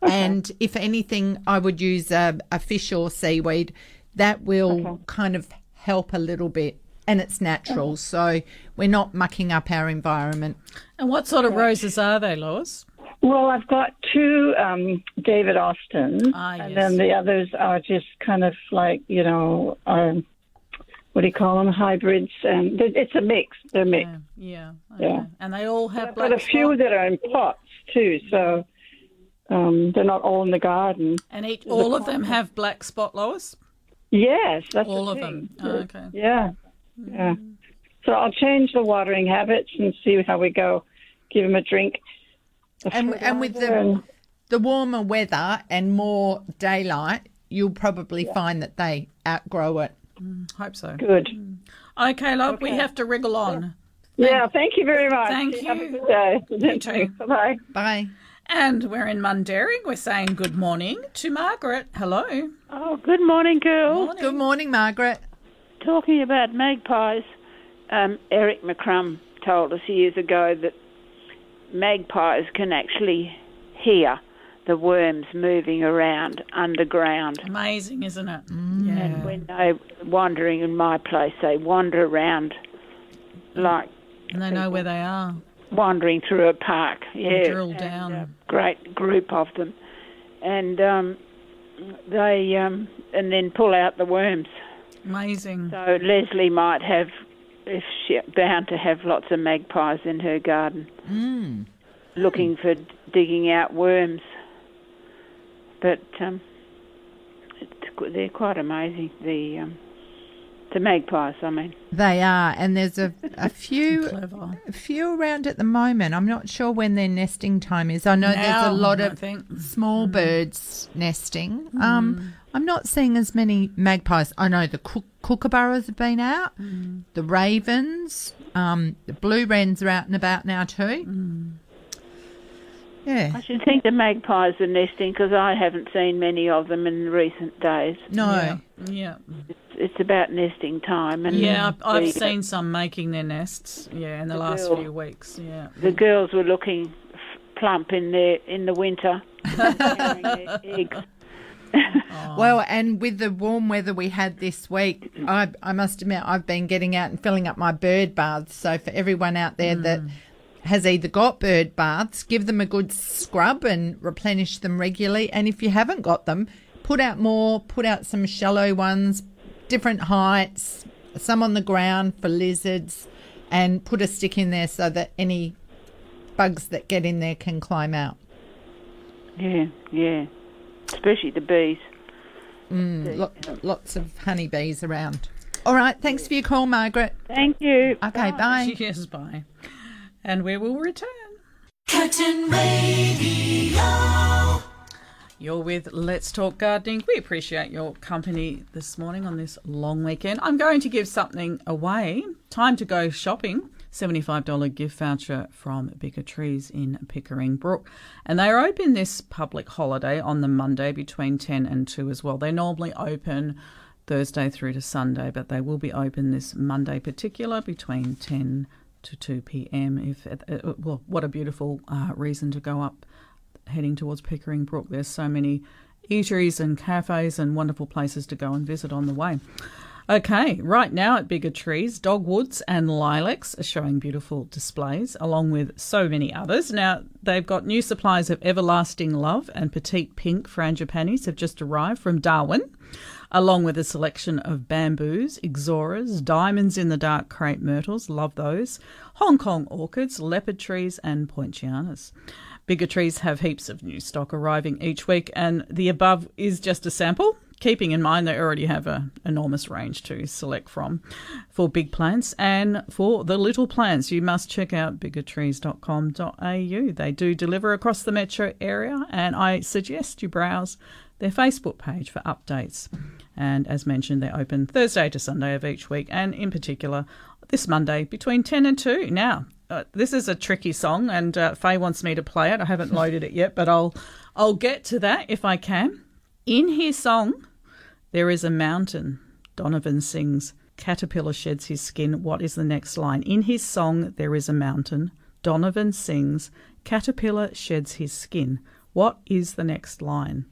and if anything, I would use a, a fish or seaweed. That will kind of help a little bit. And it's natural, so we're not mucking up our environment. And what sort of roses are they, Lois? Well, I've got two um, David Austins, Ah, and then the others are just kind of like you know, um, what do you call them? Hybrids, and it's a mix. They're mixed. Yeah, yeah, Yeah. And they all have I've black got a few spot? that are in pots too, so um, they're not all in the garden. and each, all of them have black spot, Lois. Yes, that's All the of thing. them. Oh, okay. Yeah, yeah. So I'll change the watering habits and see how we go. Give them a drink. of And, and with fertilizer the and- the warmer weather and more daylight, you'll probably find that they outgrow it. Hope so. good. Okay, love, we have to wriggle on. Yeah, thank you very much. Thank you. Have a good day. You too. Bye bye. Bye. And we're in Mundaring. We're saying good morning to Margaret. Hello. Oh, good morning, girls. Morning. Good morning, Margaret. Talking about magpies, um, Eric McCrum told us years ago that magpies can actually hear the worms moving around underground. Amazing, isn't it? And Yeah. when they're wandering in my place, they wander around like And they know where they are. wandering through a park. Yeah, drill and down. A great group of them, and um, they um, and then pull out the worms. Amazing. So Leslie might have, if she bound to have lots of magpies in her garden, Mm. looking for digging out worms. But um, it's, they're quite amazing. The um, the magpies, I mean. They are, and there's a, a *laughs* few a few around at the moment. I'm not sure when their nesting time is. I know there's a lot I of think. small birds nesting. Um, I'm not seeing as many magpies. I know the cook- kookaburras have been out, the ravens, um, the blue wrens are out and about now too. Yeah, I should think the magpies are nesting because I haven't seen many of them in recent days. no, Yeah. Yeah. It's, it's about nesting time, and Yeah, I've, I've the, seen some making their nests. Yeah, in the, The last girl. few weeks. Yeah. the girls were looking plump in their in the winter, *laughs* carrying their eggs. Oh. Well, and with the warm weather we had this week, I, I must admit I've been getting out and filling up my bird baths. So for everyone out there that hmm. has either got bird baths, give them a good scrub and replenish them regularly. And if you haven't got them, put out more, put out some shallow ones, different heights, some on the ground for lizards, and put a stick in there so that any bugs that get in there can climb out. Yeah, yeah. Especially the bees. Mm, lo- lots of honeybees around. All right, thanks for your call, Margaret. Thank you. Okay, bye. Yes, bye. And we will return. Curtin Radio. You're with Let's Talk Gardening. We appreciate your company this morning on this long weekend. I'm going to give something away. Time to go shopping. $75 gift voucher from Bigger Trees in Pickering Brook. And they are open this public holiday on the Monday between 10 and 2 as well. They're normally open Thursday through to Sunday, but they will be open this Monday particular between 10 to 2 p.m. If uh, well, what a beautiful uh, reason to go up heading towards Pickering Brook. There's so many eateries and cafes and wonderful places to go and visit on the way. Okay, right now at Bigger Trees, dogwoods and lilacs are showing beautiful displays, along with so many others. Now, they've got new supplies of Everlasting Love and Petite Pink Frangipanis have just arrived from Darwin, along with a selection of bamboos, ixoras, diamonds in the dark crepe myrtles, love those, Hong Kong orchids, leopard trees, and poincianas. Bigger trees have heaps of new stock arriving each week, and the above is just a sample. Keeping in mind they already have an enormous range to select from for big plants and for the little plants, you must check out biggertrees.com.au. They do deliver across the metro area, and I suggest you browse their Facebook page for updates. And as mentioned, they're open Thursday to Sunday of each week, and in particular this Monday between 10 and 2. Now, uh, this is a tricky song, and uh, Faye wants me to play it. I haven't loaded it yet, but I'll I'll get to that if I can. In his song, there is a mountain. Donovan sings. Caterpillar sheds his skin. What is the next line? In his song, there is a mountain. Donovan sings. Caterpillar sheds his skin. What is the next line?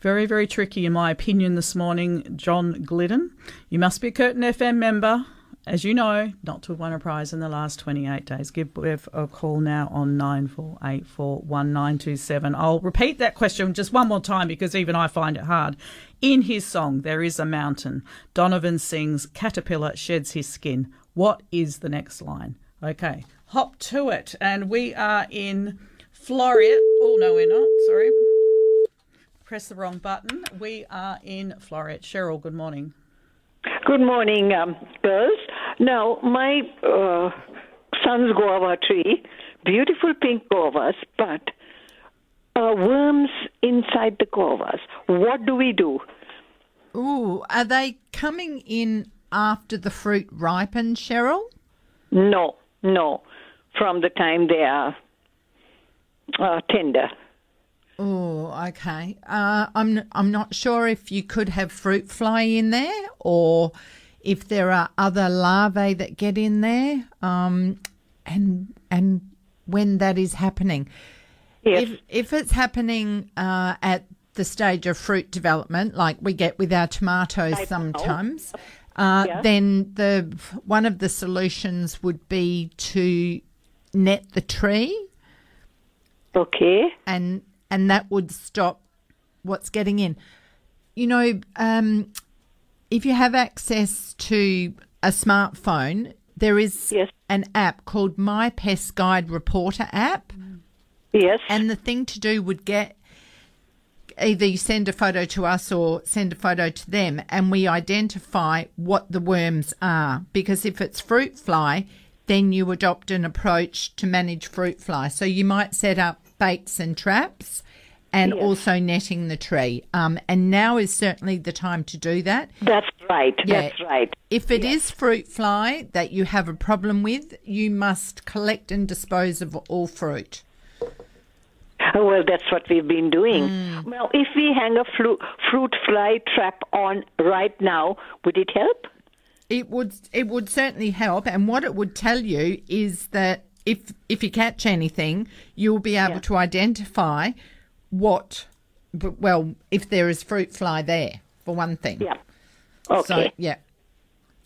Very, very tricky, in my opinion, this morning. John Glidden. You must be a Curtin FM member as you know, not to have won a prize in the last 28 days. Give Bev a call now on 94841927. I'll repeat that question just one more time because even I find it hard. In his song, There is a Mountain, Donovan sings, Caterpillar sheds his skin. What is the next line? Okay, hop to it. And we are in Floreat. Oh, no, we're not. Sorry. Press the wrong button. We are in Floreat. Cheryl, good morning. Good morning, um, girls. Now, my uh, son's guava tree, beautiful pink guavas, but uh, worms inside the guavas. What do we do? Ooh, are they coming in after the fruit ripens, Cheryl? No, no, from the time they are uh, tender. Oh, okay. Uh, I'm I'm not sure if you could have fruit fly in there, or if there are other larvae that get in there, um, and and when that is happening. Yes. If if it's happening uh, at the stage of fruit development, like we get with our tomatoes sometimes, uh, Yeah. then the one of the solutions would be to net the tree Okay. and and that would stop what's getting in. You know, um, if you have access to a smartphone, there is Yes. an app called My Pest Guide Reporter app, Yes. and the thing to do would get either you send a photo to us or send a photo to them, and we identify what the worms are. Because if it's fruit fly, then you adopt an approach to manage fruit fly. So you might set up baits and traps. And Yes. also netting the tree. Um, and now is certainly the time to do that. That's right. Yeah. That's right. If it is fruit fly that you have a problem with, you must collect and dispose of all fruit. Oh, Well, that's what we've been doing. Mm. Well, if we hang a flu- fruit fly trap on right now, would it help? It would it would certainly help, and what it would tell you is that if if you catch anything, you'll be able Yeah. to identify what, well, if there is fruit fly there for one thing. Yeah. Okay. So yeah,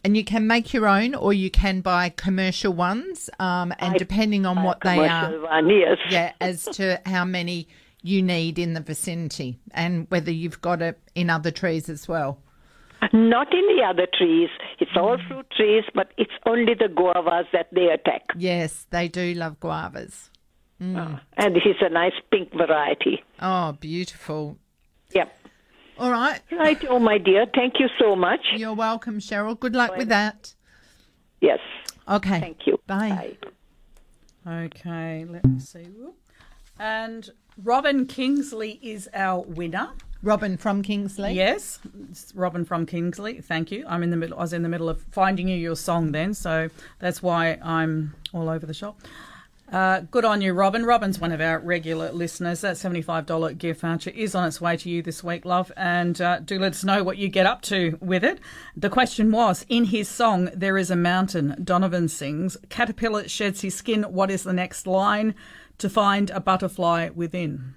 and you can make your own, or you can buy commercial ones, um, and depending on what they are, one, yes. yeah, as to how many you need in the vicinity, and whether you've got it in other trees as well. Not in the other trees. It's all Mm. fruit trees, but it's only the guavas that they attack. Yes, they do love guavas. And this is a nice pink variety. Oh, beautiful. Yep. All right. Right, oh my dear, thank you so much. You're welcome, Cheryl. Good luck with that. Yes, Okay. thank you. Bye. Okay, let me see. And Robin Kingsley is our winner. Robin from Kingsley. Yes, Robin from Kingsley. Thank you. I'm in the middle. I was in the middle of finding you your song then, so that's why I'm all over the shop. Uh, good on you, Robin. Robin's one of our regular listeners. That $75 gift voucher is on its way to you this week, love. And uh, do let us know what you get up to with it. The question was in his song, There is a Mountain, Donovan sings, Caterpillar sheds his skin. What is the next line? To find a butterfly within.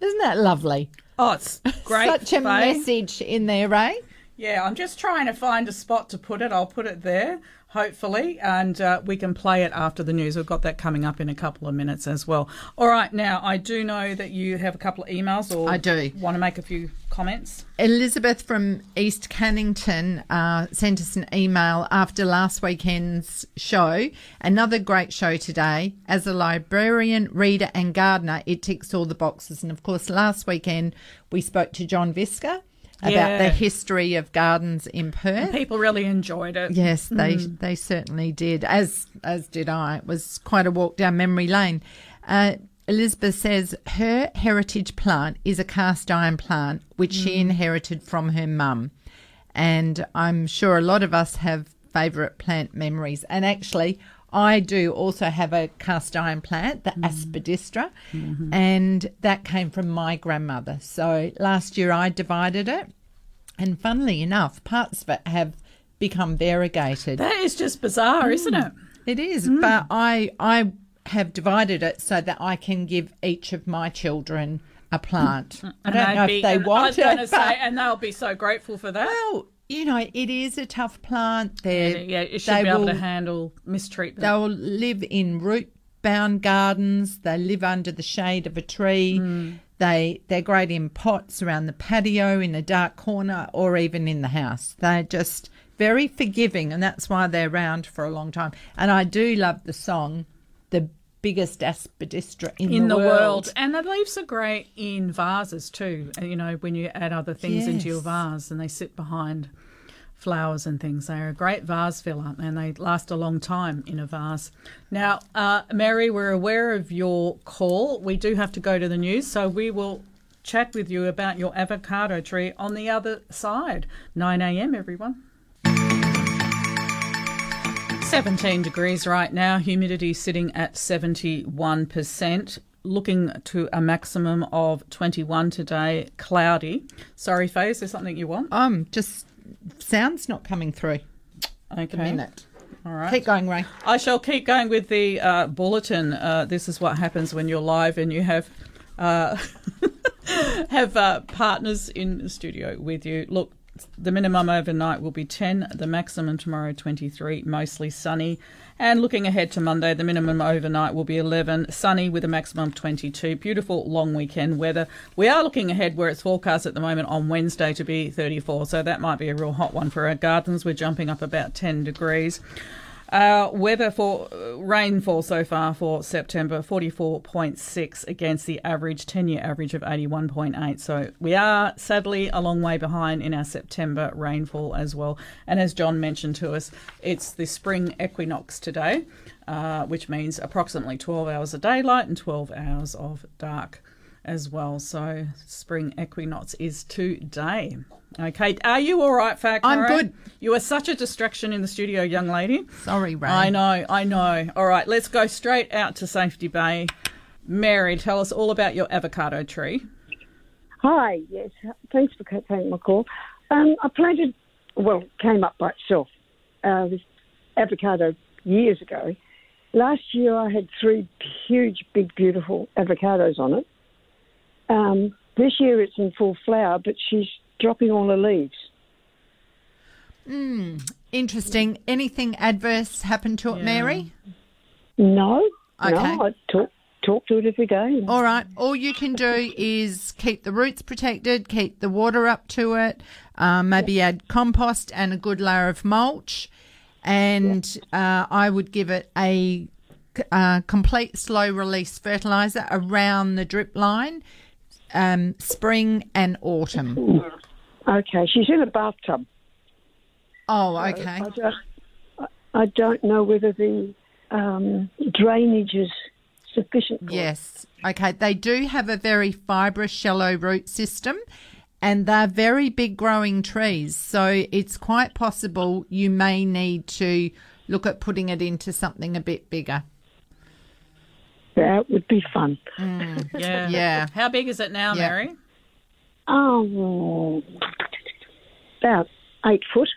Isn't that lovely? Oh, it's great. Such a Faye. message in there, Ray. Yeah, I'm just trying to find a spot to put it. I'll put it there, hopefully, and uh, we can play it after the news. We've got that coming up in a couple of minutes as well. All right, now I do know that you have a couple of emails, or I do. want to make a few comments. Elizabeth from East Cannington uh, sent us an email after last weekend's show. Another great show today. As a librarian, reader, and gardener, it ticks all the boxes. And of course, last weekend we spoke to John Viska about Yeah. the history of gardens in Perth. People really enjoyed it. Yes, they they certainly did. As as did I. It was quite a walk down memory lane. Uh, Elizabeth says her heritage plant is a cast iron plant which she inherited from her mum, and I'm sure a lot of us have favourite plant memories. And actually, I do also have a cast iron plant, the mm. aspidistra, mm-hmm. and that came from my grandmother. So last year I divided it. And funnily enough, parts of it have become variegated. That is just bizarre, mm. isn't it? It is, mm. but I I have divided it so that I can give each of my children a plant. I don't know be- if they and I want was going to it. say, but- and they'll be so grateful for that. well, you know, it is a tough plant. They're, Yeah, it should they be able to will- handle mistreatment. They'll live in root bound gardens. They live under the shade of a tree. Hmm. They they're great in pots around the patio, in a dark corner, or even in the house. They're just very forgiving, and that's why they're around for a long time. And I do love the song, "The Biggest Aspidistra in, in the, the world. And the leaves are great in vases too. You know, when you add other things into your vase and they sit behind flowers and things. They're a great vase filler and they last a long time in a vase. Now, uh, Mary, we're aware of your call. We do have to go to the news, so we will chat with you about your avocado tree on the other side. 9 a.m., everyone. 17 degrees right now, humidity sitting at 71%. Looking to a maximum of 21 today, cloudy. Sorry, Faye, is there something you want? Um, just sounds not coming through. Okay. A minute. All right. Keep going, Ray. I shall keep going with the uh, bulletin. Uh, this is what happens when you're live and you have uh, *laughs* have uh, partners in the studio with you. Look, the minimum overnight will be 10, the maximum tomorrow 23, mostly sunny. And looking ahead to Monday, the minimum overnight will be 11, sunny with a maximum of 22. Beautiful long weekend weather. We are looking ahead where it's forecast at the moment on Wednesday to be 34, so that might be a real hot one for our gardens. We're jumping up about 10 degrees. Uh, weather for uh, rainfall so far for September 44.6 against the average 10 year average of 81.8. So we are sadly a long way behind in our September rainfall as well. And as John mentioned to us, it's the spring equinox today, uh, which means approximately 12 hours of daylight and 12 hours of dark as well. So spring equinox is today. Okay, are you all right, Faye? I'm good. You are such a distraction in the studio, young lady. Sorry, Ray. I know, I know. All right, let's go straight out to Safety Bay. Mary, tell us all about your avocado tree. Hi, yes. Thanks for taking my call. Um, I planted, well, came up by itself, uh, this avocado years ago. Last year I had three huge, big, beautiful avocados on it. Um, this year it's in full flower, but she's dropping all the leaves. Interesting. Anything adverse happened to it, Mary? No, Okay. no, I talk, talk to it every day. All right. All you can do is keep the roots protected, keep the water up to it, um, maybe add compost and a good layer of mulch. And uh, I would give it a uh, complete slow release fertilizer around the drip line, um, spring and autumn. Okay, she's in a bathtub. Oh, okay. I don't, I- don't know whether the um, drainage is sufficient. for it. Yes. Okay. They do have a very fibrous, shallow root system, and they're very big growing trees. So it's quite possible you may need to look at putting it into something a bit bigger. That would be fun. Yeah. *laughs* Yeah. How big is it now, Yeah. Mary? Oh, about eight foot.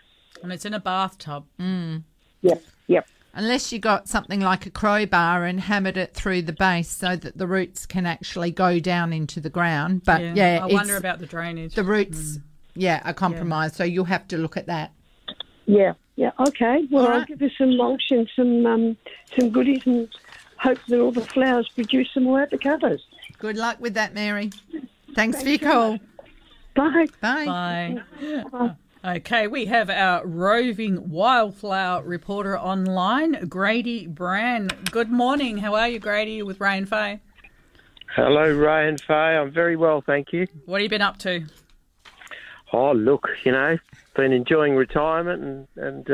And it's in a bathtub. Mm. Yep, yep. Unless you got something like a crowbar and hammered it through the base so that the roots can actually go down into the ground. But yeah, I wonder about the drainage. the roots. Yeah, are compromised. So you'll have to look at that. Yeah, yeah. Okay. Well, All I'll give you some mulch and some um, some goodies and hope that all the flowers produce some more avocados. Good luck with that, Mary. Thanks for your call. Bye. Bye. Bye. Okay, we have our roving wildflower reporter online, Grady Brand. Good morning. How are you, Grady, with Ray and Faye? Hello, Ray and Faye. I'm very well, thank you. What have you been up to? Oh, look, you know, been enjoying retirement and, and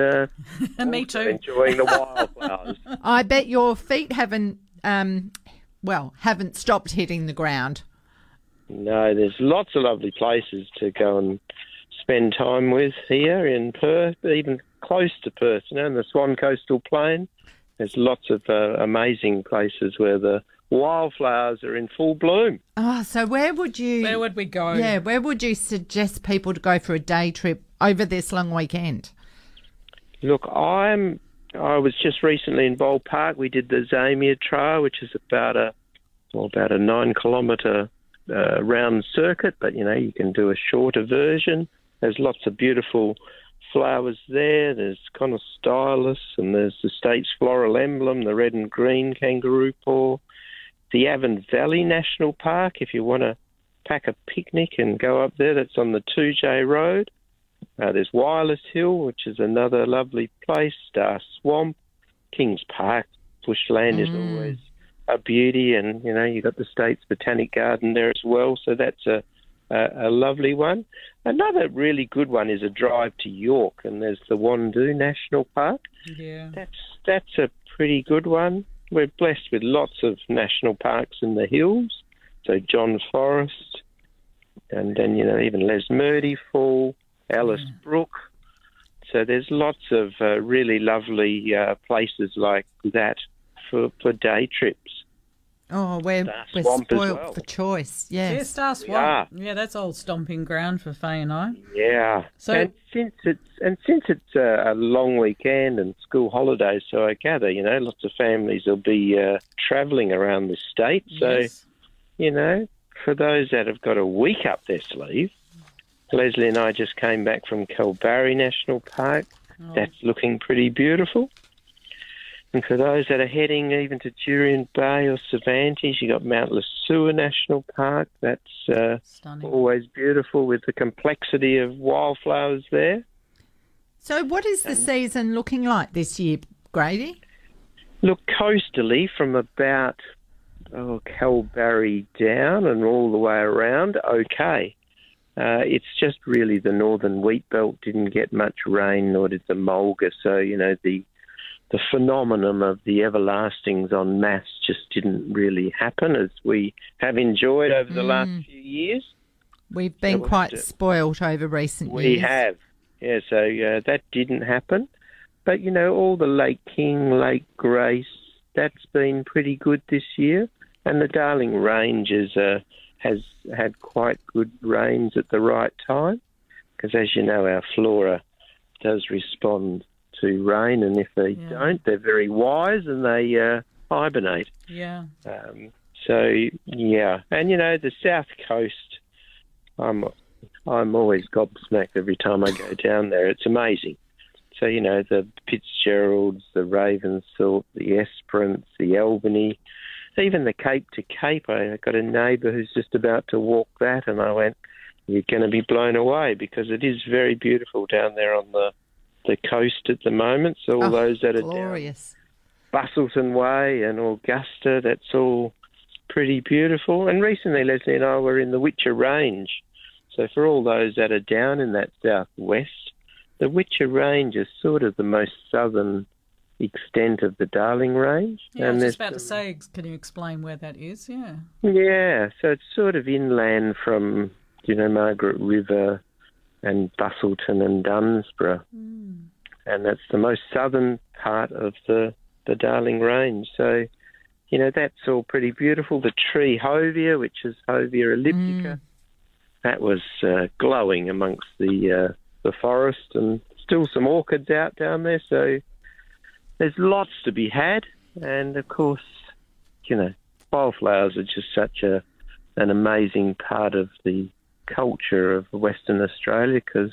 uh, *laughs* Me too. enjoying the *laughs* wildflowers. I bet your feet haven't, um, well, haven't stopped hitting the ground. no, there's lots of lovely places to go and spend time with here in Perth, even close to Perth, you know, in the Swan Coastal Plain. There's lots of uh, amazing places where the wildflowers are in full bloom. Oh, so where would you? Where would we go? yeah, where would you suggest people to go for a day trip over this long weekend? Look, I'm. I was just recently in Bold Park. We did the Zamia Trail, which is about a well, about a nine kilometre uh, round circuit, but you know you can do a shorter version. There's lots of beautiful flowers there. There's Conostylis, and there's the state's floral emblem, the red and green kangaroo paw. The Avon Valley National Park, if you want to pack a picnic and go up there, that's on the Toodyay Road. Uh, there's Wireless Hill, which is another lovely place. Star Swamp, Kings Park, bushland is always a beauty, and you know you've got the state's botanic garden there as well. So that's a a, a lovely one. Another really good one is a drive to York, and there's the Wandoo National Park. Yeah. That's that's a pretty good one. We're blessed with lots of national parks in the hills. So John Forrest, and then you know even Lesmurdie Fall, Ellis Brook. So there's lots of uh, really lovely uh, places like that for for day trips. Oh, we're, Star we're Swamp spoiled well. for choice. Yeah, Yes. Star. Swamp. Yeah, that's old stomping ground for Faye and I. Yeah. So- and since it's and since it's a, a long weekend and school holidays, so I gather you know lots of families will be uh, travelling around the state. So Yes. you know, for those that have got a week up their sleeve, Leslie and I just came back from Kalbarri National Park. Oh. That's looking pretty beautiful. And for those that are heading even to Jurien Bay or Cervantes, you've got Mount Lesueur National Park. That's uh, always beautiful with the complexity of wildflowers there. So, what is the season looking like this year, Grady? Look, coastally from about oh, Kalbarri down and all the way around, okay. Uh, it's just really the northern wheat belt didn't get much rain, nor did the mulga. So you know the the phenomenon of the everlastings on mass just didn't really happen as we have enjoyed over the last few years. We've been we'll quite to- spoilt over recent We years. We have, yeah. So uh, that didn't happen, but you know, all the Lake King, Lake Grace, that's been pretty good this year, and the Darling Range is, uh, has had quite good rains at the right time, because as you know, our flora does respond to rain, and if they Yeah. don't, they're very wise and they uh, hibernate. Yeah. Um, so yeah, and you know the south coast, I'm I'm always gobsmacked every time I go down there. It's amazing. So you know the Fitzgeralds, the Ravensthorpe, the Esperance, the Albany, even the Cape to Cape. I got a neighbour who's just about to walk that, and I went, "You're going to be blown away because it is very beautiful down there on the the coast at the moment." So all Oh, those that are down. Busselton Way and Augusta. That's all pretty beautiful. And recently, Leslie and I were in the Whicher Range. So for all those that are down in that southwest, the Whicher Range is sort of the most southern extent of the Darling Range. Yeah, I was there's just about to say, can you explain where that is? Yeah. yeah, so it's sort of inland from, you know, Margaret River and Busselton and Dunsborough. And that's the most southern part of the, the Darling Range. So, you know, that's all pretty beautiful. The tree Hovea, which is Hovea elliptica, that was uh, glowing amongst the, uh, the forest and still some orchids out down there. So there's lots to be had. And of course, you know, wildflowers are just such a an amazing part of the culture of Western Australia because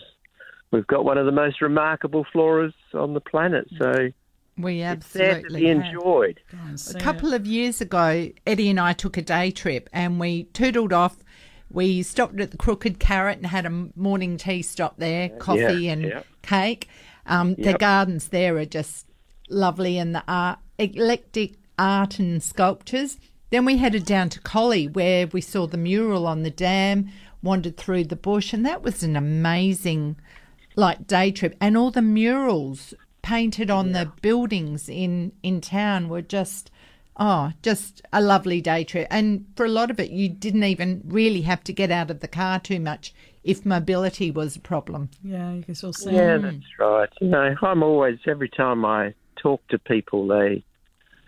we've got one of the most remarkable floras on the planet. So We it's there to absolutely be enjoyed. Go and see A couple of years ago, Eddie and I took a day trip and we tootled off. We stopped at the Crooked Carrot and had a morning tea stop there, coffee yeah, and yeah. cake. Um, The Yep. gardens there are just lovely and the art, eclectic art and sculptures. Then we headed down to Collie where we saw the mural on the dam, wandered through the bush, and that was an amazing like day trip. And all the murals painted on the buildings in in town were just oh, just a lovely day trip. And for a lot of it, you didn't even really have to get out of the car too much if mobility was a problem. Yeah, you can still see. Yeah, it. that's right. You know, I'm always every time I talk to people, they,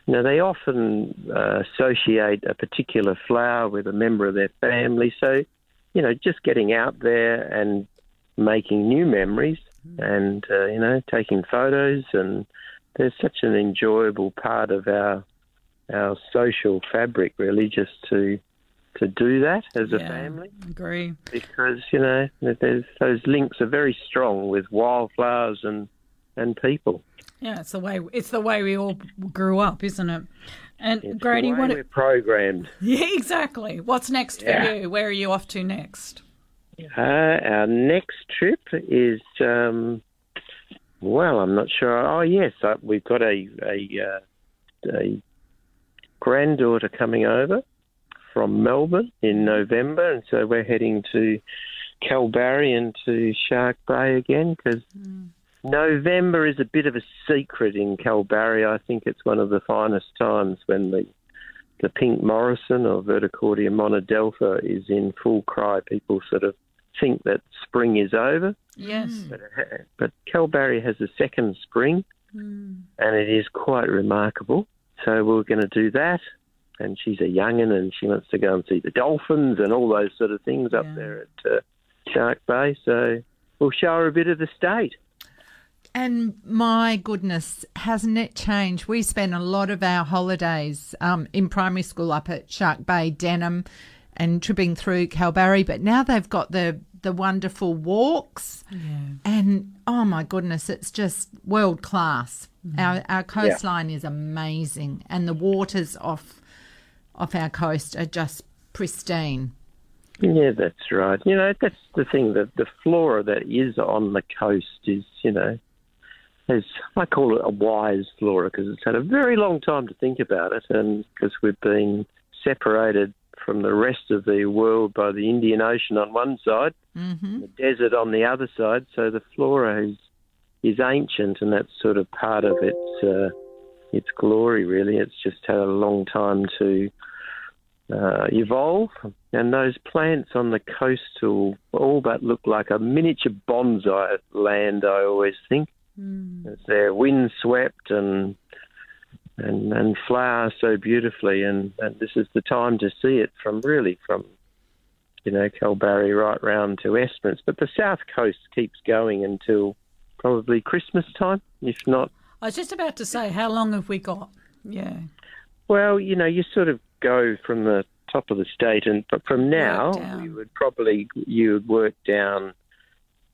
you know, they often uh, associate a particular flower with a member of their family. So, you know, just getting out there and making new memories, and uh, you know, taking photos, and there's such an enjoyable part of our our social fabric, really, just to to do that as a Yeah. family Agree. because you know there's those links are very strong with wildflowers and and people. Yeah, it's the way it's the way we all grew up, isn't it? And It's Grady, what? we're programmed. *laughs* Yeah, exactly. What's next Yeah. for you? Where are you off to next? Uh, our next trip is, um, well, I'm not sure. Oh, yes, uh, we've got a a, uh, a granddaughter coming over from Melbourne in November, and so we're heading to Kalbarri and to Shark Bay again because November is a bit of a secret in Kalbarri. I think it's one of the finest times when the the pink Morrison or Verticordia monodelpha is in full cry. People sort of think that spring is over, Yes. but, it but Kalbarri has a second spring, and it is quite remarkable. So we're going to do that. And she's a young'un, and she wants to go and see the dolphins and all those sort of things up there at uh, Shark Bay. So we'll show her a bit of the state. And my goodness, hasn't it changed? We spent a lot of our holidays um, in primary school up at Shark Bay, Denham, and tripping through Kalbarri. But now they've got the the wonderful walks, and oh my goodness, it's just world class. Our our coastline is amazing, and the waters off off our coast are just pristine. Yeah, that's right. You know, that's the thing that the flora that is on the coast is, you know, is I call it a wise flora because it's had a very long time to think about it, and because we've been separated from the rest of the world by the Indian Ocean on one side, hmm the desert on the other side. So the flora is is ancient, and that's sort of part of its uh, its glory. Really, it's just had a long time to uh, evolve. And those plants on the coastal all but look like a miniature bonsai land. I always think Mm. as they're windswept and and and flower so beautifully. And, and this is the time to see it from really from you know Kalbarri right round to Esperance. But the south coast keeps going until probably Christmas time, if not. I was just about to say, how long have we got? Yeah. Well, you know, you sort of go from the top of the state, and but from now you would probably you would work down,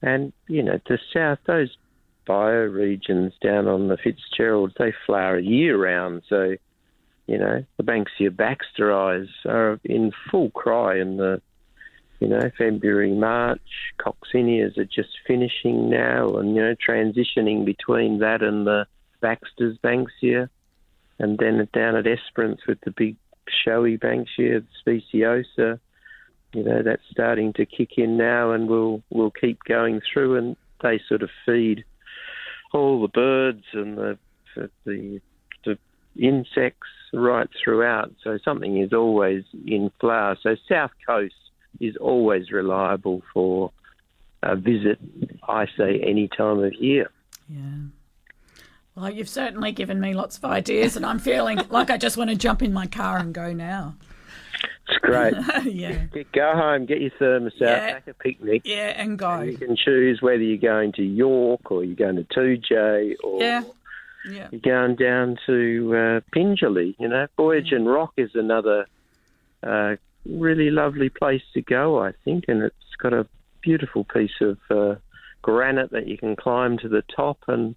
and you know, the south those bioregions down on the Fitzgerald they flower year round. So, you know, the Banksia baxteris are in full cry in the you know, February, March. Coccineas are just finishing now and, you know, transitioning between that and the Baxter's Banksia. And then down at Esperance with the big showy Banksia, the speciosa, you know, that's starting to kick in now and we'll, we'll keep going through and they sort of feed all the birds and the, the, the insects right throughout. So something is always in flower. So South Coast is always reliable for a visit, I say, any time of year. Yeah. Well, you've certainly given me lots of ideas, and I'm feeling *laughs* like I just want to jump in my car and go now. It's great. *laughs* yeah. Get- Go home, get your thermos out, Yeah. pack a picnic. Yeah, and go. You can choose whether you're going to York or you're going to Toodyay or Yeah. Yeah. you're going down to uh. You know, Boyagin Rock is another uh, really lovely place to go, I think, and it's got a beautiful piece of uh, granite that you can climb to the top, and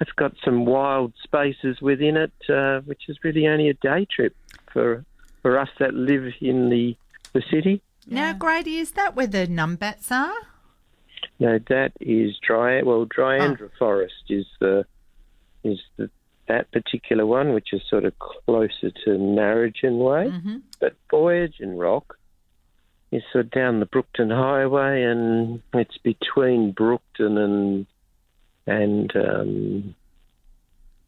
it's got some wild spaces within it, uh, which is really only a day trip for for us that live in the the city. Now, Grady, is that where the numbats are? No, that is dry. Well, Dryandra Forest is the is the that particular one, which is sort of closer to Narrogin Way. Mhm. But Boyagin Rock is sort of down the Brookton Highway, and it's between Brookton and and um,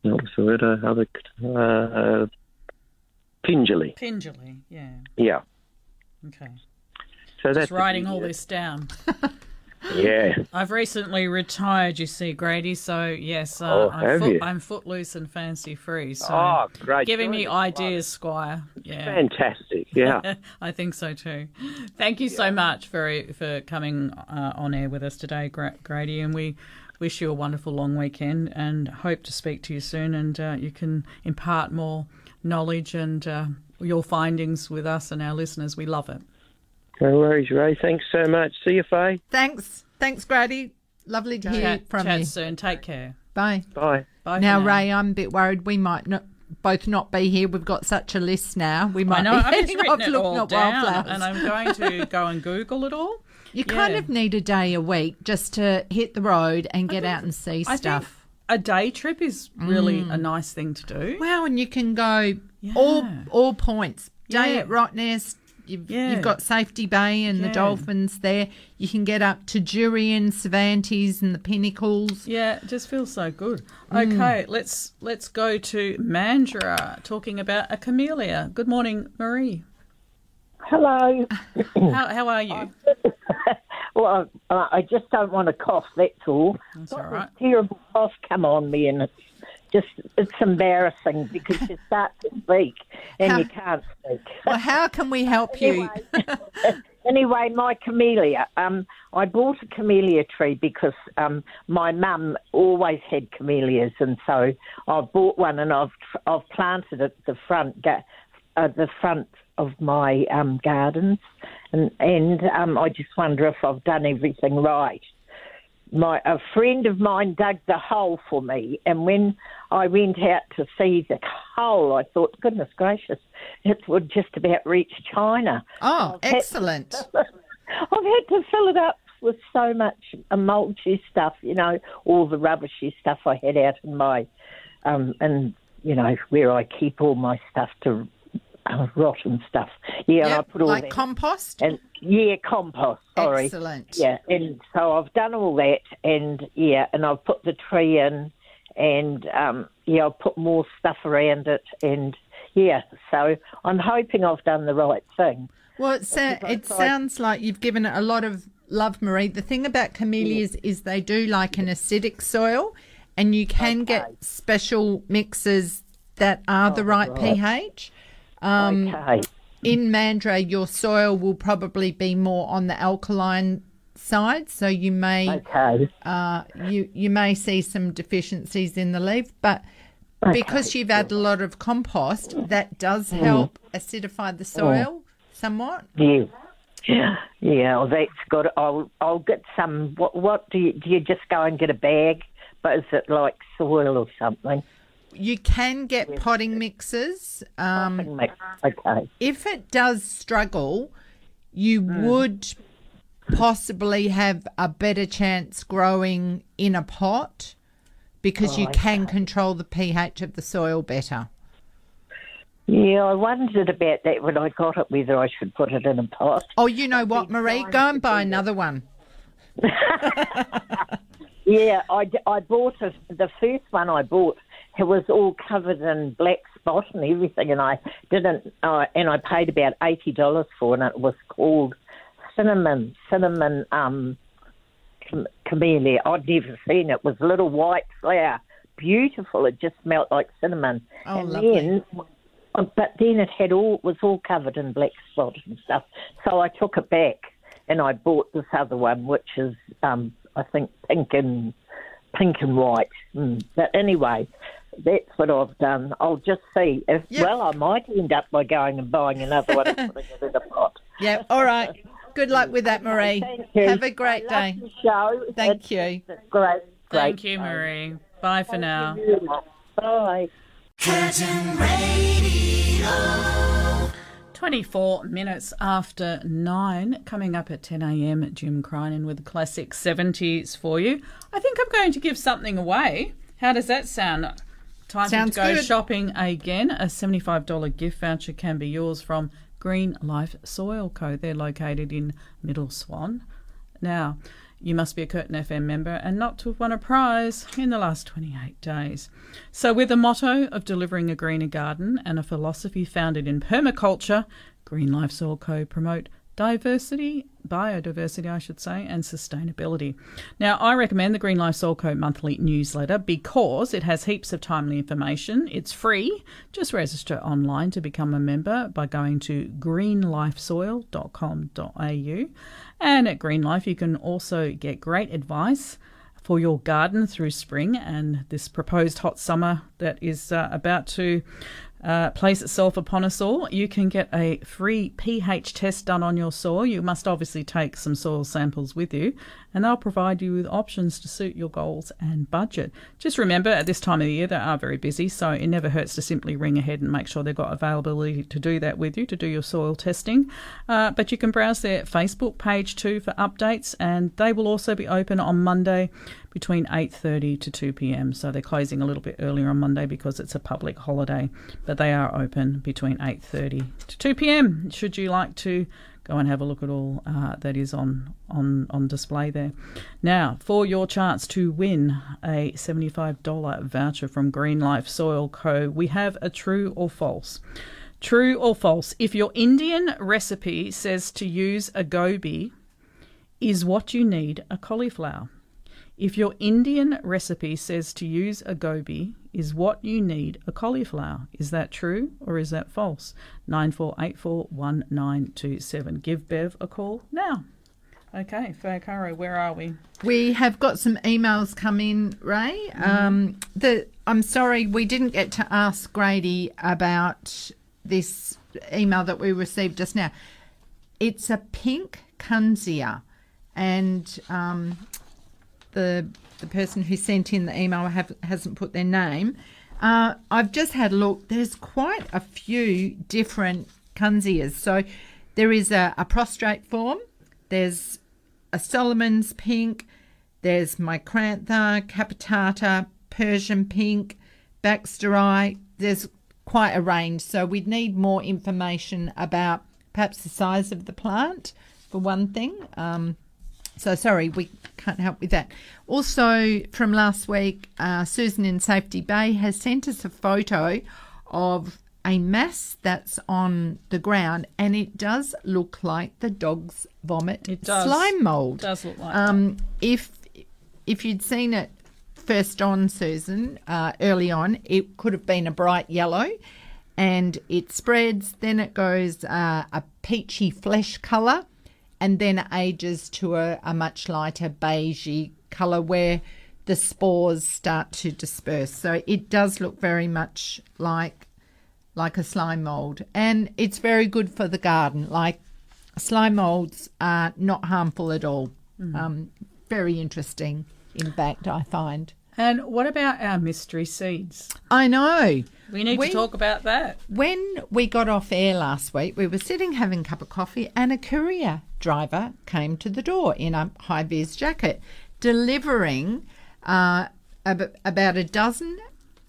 what was the word? Uh, Other uh, Pingelly. Pingelly, yeah. Yeah. Okay. So Just that's writing all this down. Yeah. *laughs* I've recently retired, you see, Grady. So yes, uh, Oh, I'm, foot? I'm footloose and fancy free. So Oh, great. giving me ideas, Squire. Yeah, Fantastic. *laughs* Yeah. I think so too. Thank you so much for for coming uh, on air with us today, Grady, and we wish you a wonderful long weekend and hope to speak to you soon and uh, you can impart more knowledge and uh, your findings with us and our listeners. We love it. No worries, Ray. Thanks so much. See you, Faye. Thanks. Thanks, Grady. Lovely to hear Chat, from chat you. soon. Take care. Bye. Bye. Bye. for Now, Ray, I'm a bit worried we might not both not be here. We've got such a list now. We might I know. be *laughs* I've just heading written off it looking all at down, wildflowers. and I'm going to go and Google it all. you kind of need a day a week just to hit the road and get out and see I stuff. Think a day trip is really Mm. a nice thing to do. Wow, and you can go all all points. Day Yeah. at Rottnest. You've, Yeah. you've got Safety Bay and the dolphins there. You can get up to Jurien, Cervantes, and the Pinnacles. Yeah, it just feels so good. Mm. Okay, let's let's go to Mandurah talking about a camellia. Good morning, Marie. Hello. How how are you? *laughs* Well, I, I just don't want to cough. That's all. That's all right. Terrible cough come on me, and it's just it's embarrassing because you start to speak and you can't speak. Well, how can we help you? *laughs* Anyway, my camellia. Um, I bought a camellia tree because um, my mum always had camellias, and so I bought one and I've I've planted it at the front ga- uh, the front of my um, gardens, and and um, I just wonder if I've done everything right. My a friend of mine dug the hole for me, and when I went out to see the hole, I thought, goodness gracious, it would just about reach China. Oh, I've had- excellent. *laughs* I've had to fill it up with so much uh, mulchy stuff, you know, all the rubbishy stuff I had out in my, um, and you know where I keep all my stuff to rot and stuff. Yeah, and I put all like that compost. and yeah, compost. Sorry. Excellent. Yeah, and so I've done all that, and yeah, and I've put the tree in, and um, yeah, I've put more stuff around it, and yeah, so I'm hoping I've done the right thing. Well, it, sa- it sounds like you've given it a lot of love, Marie. The thing about camellias is they do like an acidic soil, and you can get special mixes that are the right, Oh, right. pH. Um, Okay. In Mandurah, your soil will probably be more on the alkaline side, so you may Okay. uh, you you may see some deficiencies in the leaf, but because you've had a lot of compost, that does Mm. help acidify the soil somewhat. Yeah. Yeah, well, that's good. I'll I'll get some. What what do you do? You just go and get a bag, but is it like soil or something? You can get potting mixes. Um, Mix. Okay. if it does struggle, you Mm. would possibly have a better chance growing in a pot because you Oh, can control the pH of the soil better. Yeah, I wondered about that when I got it, whether I should put it in a pot. Oh, you know what, Marie? Go and buy another one. *laughs* *laughs* Yeah, I, I bought a, the first one I bought. It was all covered in black spot and everything, and I didn't. Uh, and I paid about eighty dollars for it. And it was called cinnamon, cinnamon um, cam- camellia. I'd never seen it. It was a little white flower, beautiful. It just smelled like cinnamon. Oh, and lovely. then, uh, but then it had all was all covered in black spot and stuff. So I took it back and I bought this other one, which is um, I think pink and pink and white. Mm. But anyway, that's what I've done. I'll just see if well, I might end up by going and buying another one and *laughs* putting it in a pot. Yeah, all right. Good luck with that, Marie. Thank you. Have a great I day. love the show. Thank It's- you. it's great. Great. Thank you, Marie. Bye for now. Bye. Curtin Radio. 24 minutes after 9, coming up at 10 a.m. Jim Crinan with the classic 70s for you. I think I'm going to give something away. How does that sound? Time Sounds to go good. shopping again. A $75 gift voucher can be yours from Green Life Soil Co. They're located in Middle Swan. Now, you must be a Curtin FM member and not to have won a prize in the last 28 days. So, with a motto of delivering a greener garden and a philosophy founded in permaculture, Green Life Soil Co. promote diversity, biodiversity, I should say, and sustainability. Now, I recommend the Green Life Soil Co. monthly newsletter because it has heaps of timely information. It's free. Just register online to become a member by going to greenlifesoil.com.au. And at Green Life, you can also get great advice for your garden through spring and this proposed hot summer that is uh, about to uh, place itself upon us all. You can get a free pH test done on your soil. You must obviously take some soil samples with you, and they'll provide you with options to suit your goals and budget. Just remember, at this time of the year, they are very busy, so it never hurts to simply ring ahead and make sure they've got availability to do that with you to do your soil testing. Uh, but you can browse their Facebook page too for updates, and they will also be open on Monday between 8:30 to 2 p.m. So they're closing a little bit earlier on Monday because it's a public holiday, but they are open between 8:30 to 2 p.m. Should you like to go and have a look at all uh, that is on on on display there. Now, for your chance to win a $75 voucher from Green Life Soil Co, we have a true or false. True or false? If your Indian recipe says to use a gobi, is what you need a cauliflower? If your Indian recipe says to use a gobi, is what you need a cauliflower? Is that true or is that false? 94841927. Give Bev a call now. Okay, Faye Caro, where are we? We have got some emails come in, Ray. Um, the I'm sorry we didn't get to ask Grady about this email that we received just now. It's a pink kunzea, and um, the the person who sent in the email have, hasn't put their name. Uh, I've just had a look. There's quite a few different kunzeas. So there is a, a prostrate form. There's a Solomon's pink. There's Micrantha, Capitata, Persian pink, Baxteri. There's quite a range. So we'd need more information about perhaps the size of the plant, for one thing. Um, so sorry, we can't help with that. Also, from last week, uh, Susan in Safety Bay has sent us a photo of a mass that's on the ground, and it does look like the dog's vomit It does. slime mold. It does look like um, if if you'd seen it first on Susan uh, early on, it could have been a bright yellow, and it spreads. Then it goes uh, a peachy flesh colour, and then ages to a, a much lighter beigey colour where the spores start to disperse. So it does look very much like like a slime mold, and it's very good for the garden. Like slime molds are not harmful at all. Mm. Um, very interesting, in fact, I find. And what about our mystery seeds? I know. We need When- to talk about that. When we got off air last week, we were sitting having a cup of coffee, and a courier driver came to the door in a high vis jacket, delivering uh, ab- about a dozen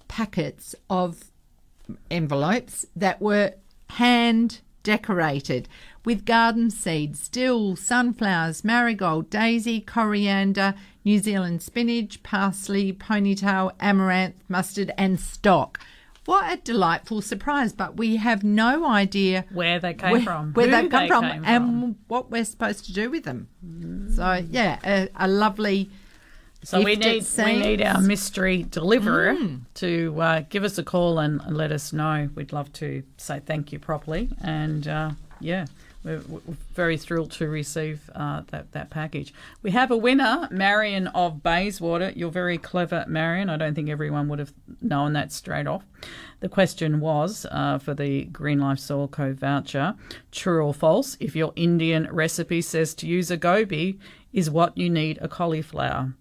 packets of envelopes that were hand decorated with garden seeds, dill, sunflowers, marigold, daisy, coriander, New Zealand spinach, parsley, ponytail, amaranth, mustard, and stock. What a delightful surprise! But we have no idea Where they came where, from, where they've come they from, and what we're supposed to do with them. So yeah, a, a lovely. So we need we need our mystery deliverer Mm. to uh, give us a call and, and let us know. We'd love to say thank you properly, and uh, yeah, we're, we're very thrilled to receive uh, that that package. We have a winner, Marion of Bayswater. You're very clever, Marion. I don't think everyone would have known that straight off. The question was uh, for the Green Life Soil Co voucher: true or false? If your Indian recipe says to use a gobi, is what you need a cauliflower.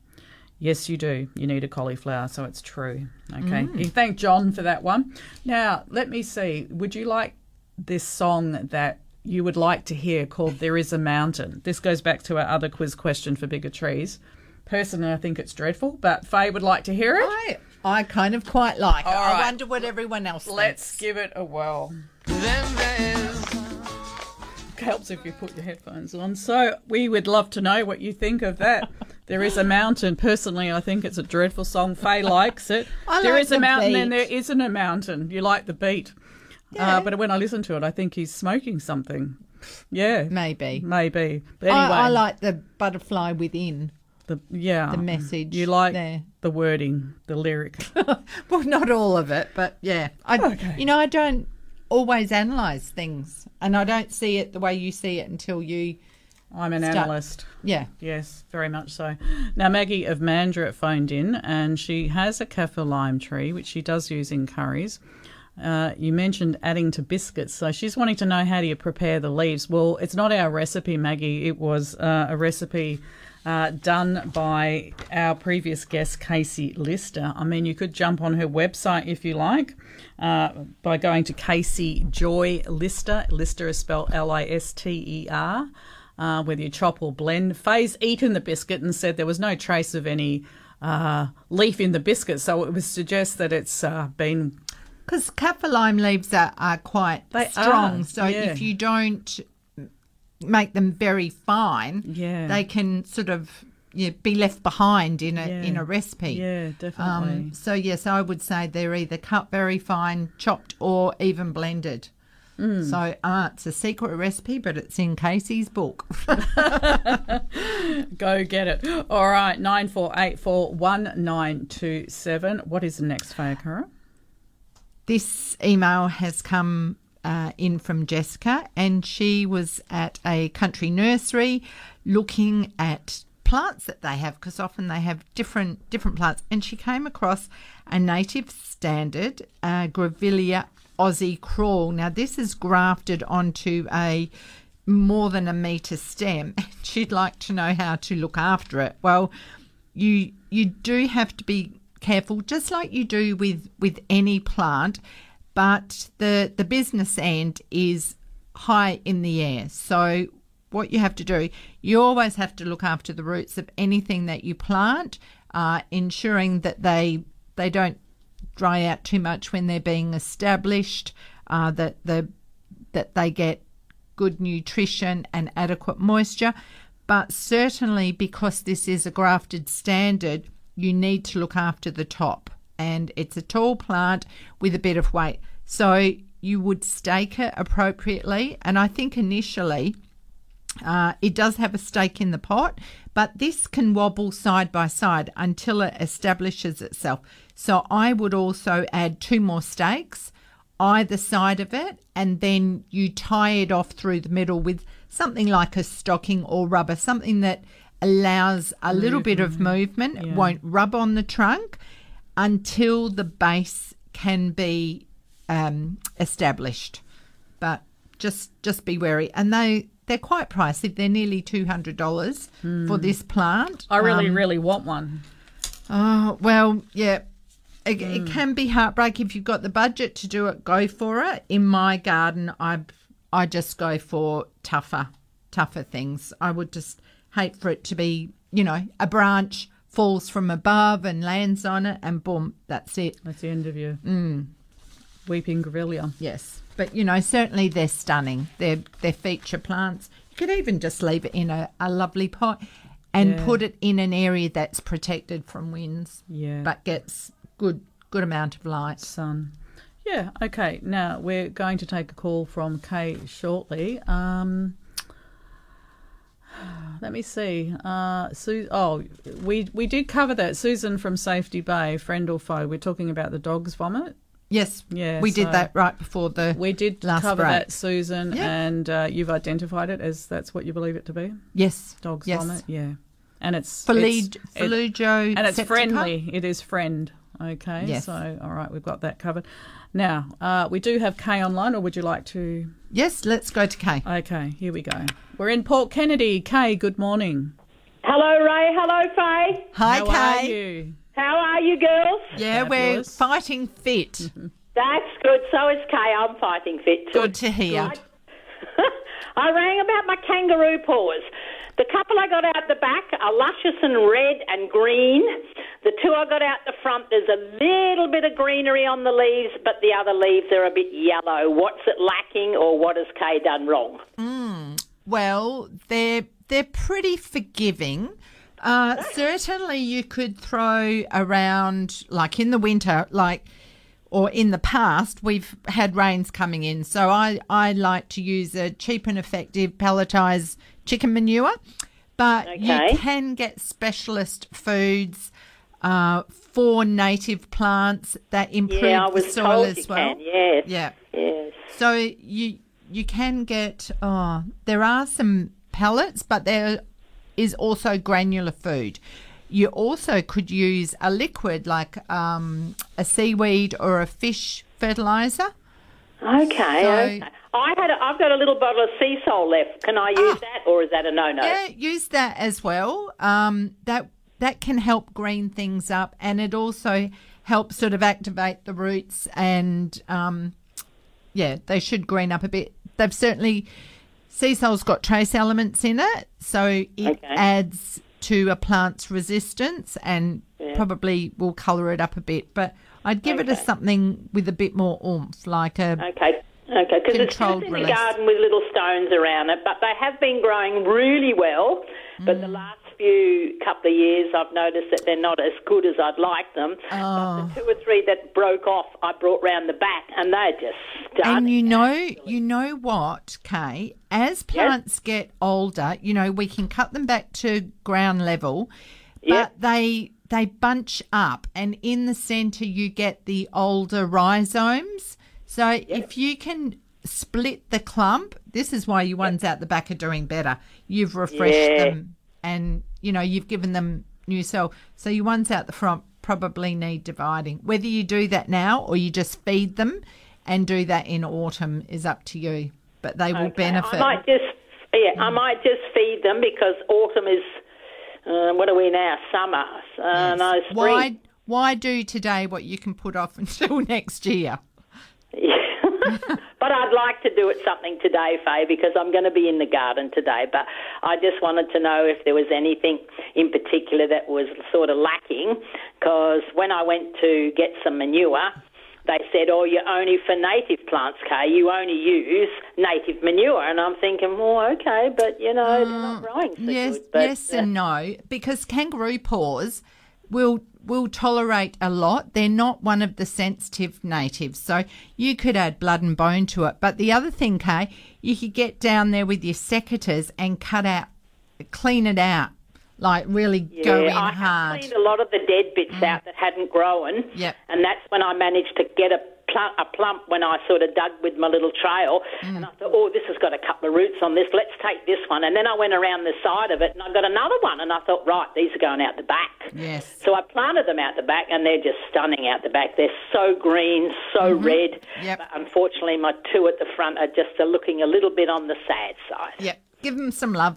Yes, you do. You need a cauliflower, so it's true. Okay. Mm. You thank John for that one. Now, let me see. Would you like this song that you would like to hear called There Is a Mountain? This goes back to our other quiz question for bigger trees. Personally, I think it's dreadful, but Faye would like to hear it. I I kind of quite like it. All I wonder what everyone else Let's give it a whirl. It Helps if you put your headphones on. So we would love to know what you think of that. *laughs* there is a mountain. Personally, I think it's a dreadful song. Faye likes it. I There like is a the mountain and there isn't a mountain. You like the beat. Yeah. Uh, but when I listen to it, I think he's smoking something. Yeah. Maybe. Maybe. But anyway. I, I like the butterfly within. the yeah the message You like there. the wording, the lyric. *laughs* Well, not all of it, but yeah. I, Okay. You know, I don't always analyse things, and I don't see it the way you see it until you. I'm an Start- analyst. Yeah. Yes, very much so. Now, Maggie of Mandurah phoned in and she has a kaffir lime tree, which she does use in curries. Uh, you mentioned adding to biscuits, so she's wanting to know how do you prepare the leaves. Well, it's not our recipe, Maggie. It was uh, a recipe uh, done by our previous guest, Casey Lister. I mean, you could jump on her website if you like uh, by going to Casey Joy Lister. Lister is spelled L I S T E R. Uh, whether you chop or blend. Faye's eaten the biscuit and said there was no trace of any leaf in the biscuit, so it would suggest that it's been Because kaffir lime leaves are, are quite They strong, are, so yeah. if you don't make them very fine, Yeah. they can sort of yeah, be left behind in a Yeah. in a recipe. Yeah, definitely. Um, so yes, I would say they're either cut very fine, chopped, or even blended. Mm. So uh, it's a secret recipe, but it's in Casey's book. *laughs* Go get it. All right, nine four eight four one nine two seven. What is the next, Faye Caro? This email has come uh, in from Jessica, and she was at a country nursery looking at plants that they have because often they have different different plants, and she came across a native standard uh, Aussie crawl. Now this is grafted onto a more than a metre stem. *laughs* She'd like to know how to look after it. Well, you you do have to be careful, just like you do with with any plant. But the the business end is high in the air. So what you have to do, you always have to look after the roots of anything that you plant, uh, ensuring that they they don't dry out too much when they're being established. Uh, that the that they get good nutrition and adequate moisture. But certainly, because this is a grafted standard, you need to look after the top. And it's a tall plant with a bit of weight. So you would stake it appropriately. And I think initially uh, it does have a stake in the pot, but this can wobble side by side until it establishes itself. So I would also add two more stakes either side of it, and then you tie it off through the middle with something like a stocking or rubber, something that allows a little bit of movement, It yeah. won't rub on the trunk until the base can be um, established. But just just be wary, and they they're quite pricey. They're nearly two hundred dollars for this plant. I really, Um, really want one. Oh, well, yeah. It, it can be heartbreak if you've got the budget to do it. Go for it. In my garden, I I just go for tougher, tougher things. I would just hate for it to be, you know, a branch falls from above and lands on it, and boom, that's it. That's the end of you. Mm. Weeping grevillea. Yes, but you know, certainly they're stunning. They're they're feature plants. You could even just leave it in a, a lovely pot and Yeah. put it in an area that's protected from winds. Yeah. but gets good good amount of light. Sun. Yeah, okay. Now we're going to take a call from Kay shortly. Um, let me see. Uh, Su- oh, we we did cover that. Susan from Safety Bay, friend or foe. We're talking about the dog's vomit. Yes, Yeah, we did that right before the We did last cover break. that, Susan, Yeah. and uh, you've identified it as that's what you believe it to be. Yes, Dog's yes. vomit. Yeah, and it's it's- it- and it's friendly. It is friend. Okay, Yes. so all right, we've got that covered. Now uh, we do have Kay online, or would you like to? Yes, let's go to Kay. Okay, here we go. We're in Port Kennedy. Kay, good morning. Hello, Ray. Hello, Faye. Hi, How Kay. are you? How are you, girls? Yeah, we're fighting fit. *laughs* That's good. So is Kay. I'm fighting fit. too. Good to hear. *laughs* I rang about my kangaroo paws. The couple I got out the back are luscious and red and green. The two I got out the front, there's a little bit of greenery on the leaves, but the other leaves are a bit yellow. What's it lacking, or what has Kay done wrong? Mm, well, they're they're pretty forgiving. Uh, certainly, you could throw around like in the winter, like or in the past, we've had rains coming in. So I I like to use a cheap and effective pelletized chicken manure, but Okay. you can get specialist foods. Uh, for native plants that improve yeah, the soil as well. can. Yes. Yeah. Yes. So you you can get oh there are some pellets, but there is also granular food. You also could use a liquid like um, a seaweed or a fish fertilizer. Okay, So- okay. I had. A, I've got a little bottle of sea salt left. Can I use that, or is that a no-no? Ah. Yeah, use that as well. Um, that that can help green things up, and it also helps sort of activate the roots. And um, yeah, they should green up a bit. They've certainly sea salt's got trace elements in it, so it Okay. adds to a plant's resistance and Yeah. probably will colour it up a bit. But I'd give it a something with a bit more oomph, like a Okay. Okay, because it's just in release. the garden with little stones around it, but they have been growing really well. But Mm. the last few couple of years, I've noticed that they're not as good as I'd like them. Oh. But the two or three that broke off, I brought round the back, and they're just stunning. And you know, you know what, Kay? As plants get older, you know, we can cut them back to ground level, but Yep. they they bunch up, and in the centre you get the older rhizomes. So if you can split the clump, this is why your ones out the back are doing better. You've refreshed Yeah. them, and you know you've given them new cell. So your ones out the front probably need dividing. Whether you do that now or you just feed them and do that in autumn is up to you. But they will Okay, benefit. I might just, yeah, I might just feed them because autumn is. Uh, what are we now? Summer. Uh, No, spring. Why why do today what you can put off *laughs* until next year? *laughs* but I'd like to do it something today, Faye, because I'm going to be in the garden today. But I just wanted to know if there was anything in particular that was sort of lacking, because when I went to get some manure, they said, "Oh, you're only for native plants, Kay. You only use native manure." And I'm thinking, "Well, okay, but you know, they're not mm. growing so yes, good." But, yes and no, because kangaroo paws will will tolerate a lot. They're not one of the sensitive natives, so you could add blood and bone to it. But the other thing, Kay, you could get down there with your secateurs and cut out, clean it out, like really Yeah, go in I hard. Mm. have cleaned a lot of the dead bits out that hadn't grown. Yep. And that's when I managed to get a plump, a plump when I sort of dug with my little trail. Mm. And I thought, oh, this has got a couple of roots on this. Let's take this one. And then I went around the side of it and I got another one. And I thought, right, these are going out the back. Yes. So I planted them out the back and they're just stunning out the back. They're so green, so red. Yep. But unfortunately, my two at the front are just looking a little bit on the sad side. Yep, give them some love.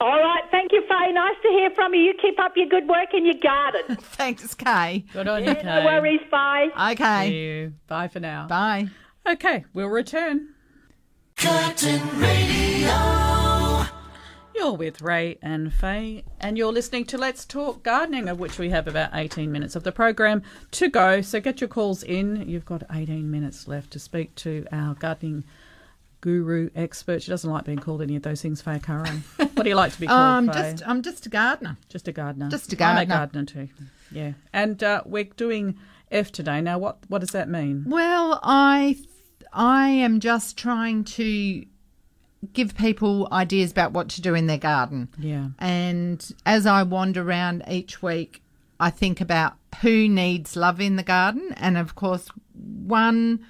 All right, thank you, Faye. Nice to hear from you. You keep up your good work in your garden. *laughs* Thanks, Kay. Good on you, Kay. no worries. Bye. Okay. See you. Bye for now. Bye. Okay, we'll return. Curtin Radio. You're with Ray and Faye, and you're listening to Let's Talk Gardening, of which we have about 18 minutes of the program to go. So get your calls in. You've got 18 minutes left to speak to our gardening guru expert. She doesn't like being called any of those things, Faye Caro. what do you like to be *laughs* called, Um, Faye? just I'm just a gardener. Just a gardener. Just a I'm a gardener. gardener too. Yeah. And uh, we're doing F today. Now, what what does that mean? Well, I I am just trying to give people ideas about what to do in their garden. Yeah. And as I wander around each week, I think about who needs love in the garden, and of course, one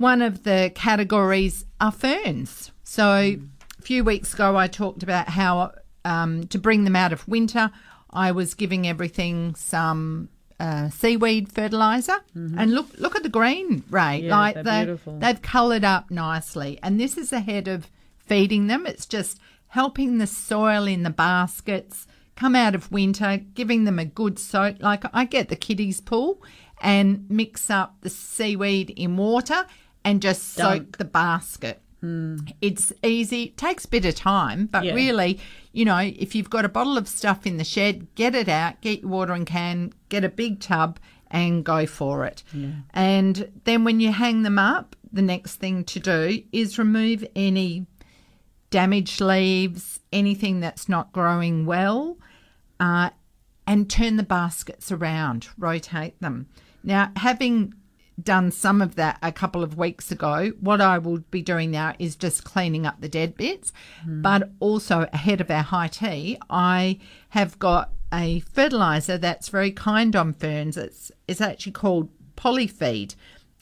one of the categories are ferns. So a few weeks ago, I talked about how um, to bring them out of winter. I was giving everything some uh, seaweed fertilizer, and look look at the green, Ray. Yeah, like they beautiful. they've coloured up nicely, and this is ahead of feeding them. It's just helping the soil in the baskets come out of winter, giving them a good soak. Like I get the kiddies pool and mix up the seaweed in water and just Dunk. soak the basket. It's easy, it takes a bit of time, but Yeah. really, you know, if you've got a bottle of stuff in the shed, get it out, get your watering can, get a big tub, and go for it. And then when you hang them up, the next thing to do is remove any damaged leaves, anything that's not growing well, uh, and turn the baskets around, rotate them. Now, having done some of that a couple of weeks ago, what I will be doing now is just cleaning up the dead bits. But also ahead of our high tea, I have got a fertilizer that's very kind on ferns. It's it's actually called Polyfeed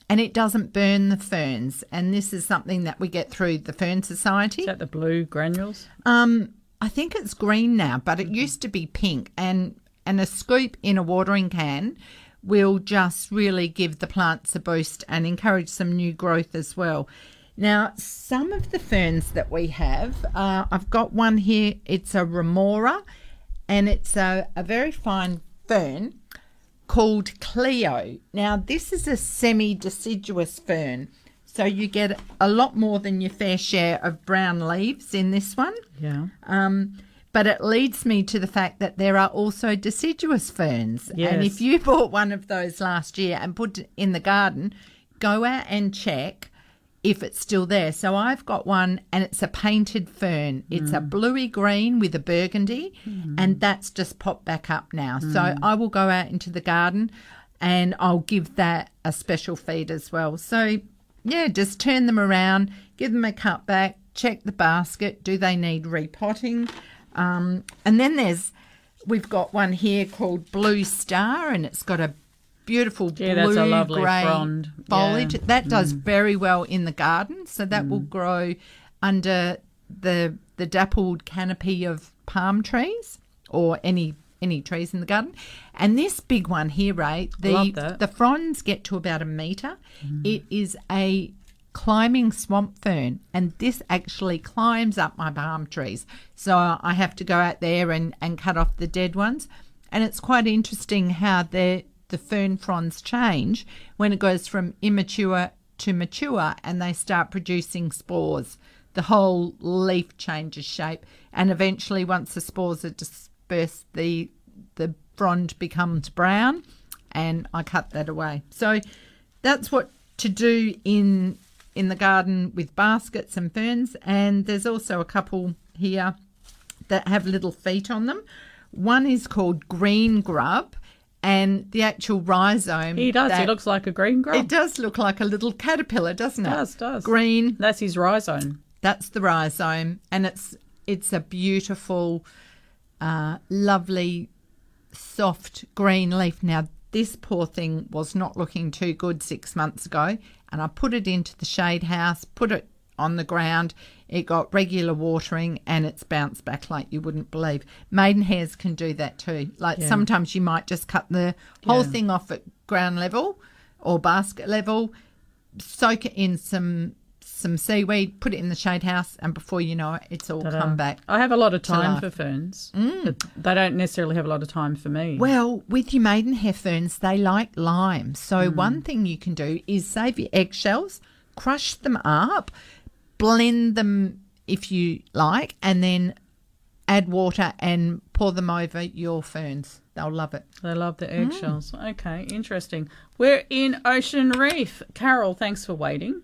and it doesn't burn the ferns. And this is something that we get through the Fern Society. Is that the blue granules? Um, I think it's green now, but it used to be pink. And and a scoop in a watering can will just really give the plants a boost and encourage some new growth as well. Now, some of the ferns that we have, uh, I've got one here. It's a remora, and it's a, a very fine fern called Cleo. Now, this is a semi deciduous fern, so you get a lot more than your fair share of brown leaves in this one. Yeah. Um, but it leads me to the fact that there are also deciduous ferns. And if you bought one of those last year and put it in the garden, go out and check if it's still there. So I've got one and it's a painted fern. It's a bluey green with a burgundy and that's just popped back up now. So Mm. I will go out into the garden and I'll give that a special feed as well. So yeah, just turn them around, give them a cut back, check the basket. Do they need repotting? Um, and then there's we've got one here called Blue Star, and it's got a beautiful Yeah, blue that's a lovely grey frond. foliage. Yeah. That does Mm. very well in the garden, so that will grow under the the dappled canopy of palm trees or any any trees in the garden. And this big one here, Ray, the the fronds get to about a meter. It is a climbing swamp fern, and this actually climbs up my palm trees. So I have to go out there and, and cut off the dead ones. And it's quite interesting how the the fern fronds change when it goes from immature to mature, and they start producing spores. The whole leaf changes shape, and eventually, once the spores are dispersed, the the frond becomes brown, and I cut that away. So that's what to do in in the garden with baskets and ferns and there's also a couple here that have little feet on them one is called green grub and the actual rhizome He does. He looks like a green grub. it does look like a little caterpillar doesn't it does, does. green That's his rhizome. that's the rhizome and it's it's a beautiful uh, lovely soft green leaf. Now, this poor thing was not looking too good six months ago, and I put it into the shade house, put it on the ground. It got regular watering and it's bounced back like you wouldn't believe. Maidenhairs can do that too. Like Yeah. sometimes you might just cut the whole Yeah. thing off at ground level or basket level, soak it in some some seaweed, put it in the shade house, and before you know it, it's all Ta-da. come back. I have a lot of time for ferns. Mm. But they don't necessarily have a lot of time for me. Well, with your maidenhair ferns, they like lime. So one thing you can do is save your eggshells, crush them up, blend them if you like, and then add water and pour them over your ferns. They'll love it. They love the eggshells. Okay, interesting. We're in Ocean Reef. Carol, thanks for waiting.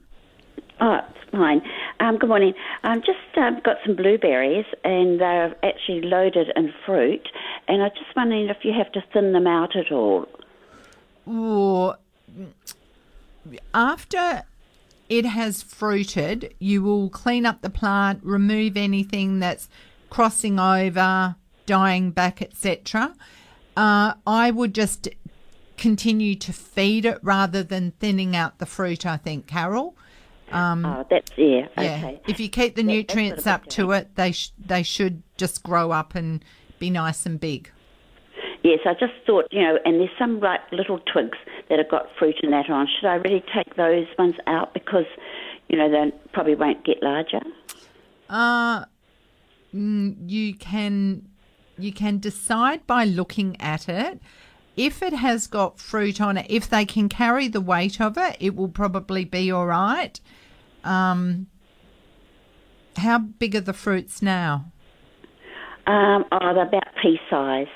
Oh, it's fine. Um, good morning. I've just um, got some blueberries, and they're actually loaded in fruit. And I'm just wondering if you have to thin them out at all. Or after it has fruited, you will clean up the plant, remove anything that's crossing over, dying back, etc. Uh, I would just continue to feed it rather than thinning out the fruit. I think, Carol. Um, oh, that's yeah. yeah. Okay. If you keep the That- nutrients up to it, they sh- they should just grow up and be nice and big. Yes, I just thought, you know, and there's some like little twigs that have got fruit and that on. Should I really take those ones out because, you know, they probably won't get larger? Uh, mm, you can you can decide by looking at it. If it has got fruit on it, if they can carry the weight of it, it will probably be all right. Um, how big are the fruits now? Um, oh, they're about pea size.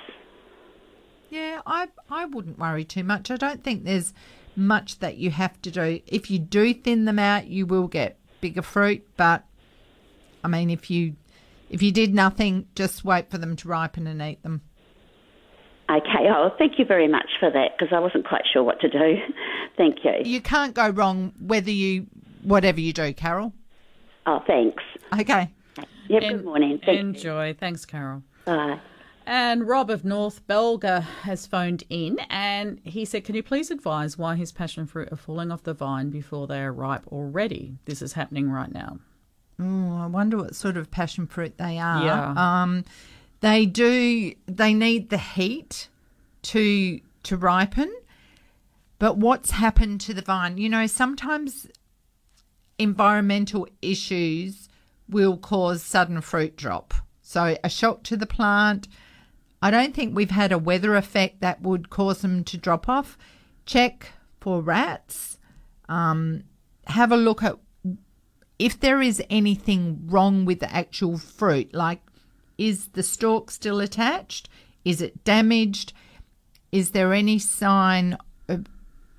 Yeah, I I wouldn't worry too much. I don't think there's much that you have to do. If you do thin them out, you will get bigger fruit, but I mean if you if you did nothing, just wait for them to ripen and eat them. Okay. Oh, thank you very much for that because I wasn't quite sure what to do. *laughs* thank you. You can't go wrong whether you whatever you do, Carol. Oh, thanks. Okay. Yeah, good morning. Thank Enjoy. Thanks, Carol. Bye. And Rob of North Belga has phoned in and he said, Can you please advise why his passion fruit are falling off the vine before they are ripe already? This is happening right now. Oh, I wonder what sort of passion fruit they are. Yeah. Um, they do. They need the heat to to ripen. But what's happened to the vine? You know, sometimes environmental issues will cause sudden fruit drop. So, a shock to the plant. I don't think we've had a weather effect that would cause them to drop off. Check for rats. Um, have a look at if there is anything wrong with the actual fruit, like is the stalk still attached? Is it damaged? Is there any sign of,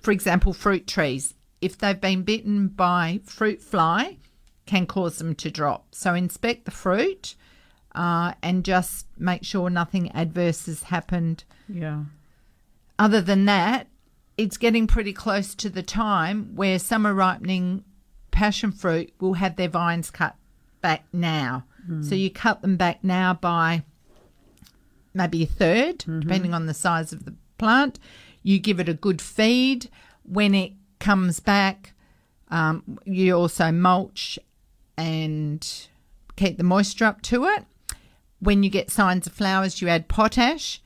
for example, fruit trees? If they've been bitten by fruit fly, can cause them to drop. So inspect the fruit uh, and just make sure nothing adverse has happened. Yeah. Other than that, it's getting pretty close to the time where summer ripening passion fruit will have their vines cut back now. Hmm. So you cut them back now by maybe a 3rd Mm-hmm. depending on the size of the plant. You give it a good feed. When it comes back, um, you also mulch and keep the moisture up to it. When you get signs of flowers, you add potash.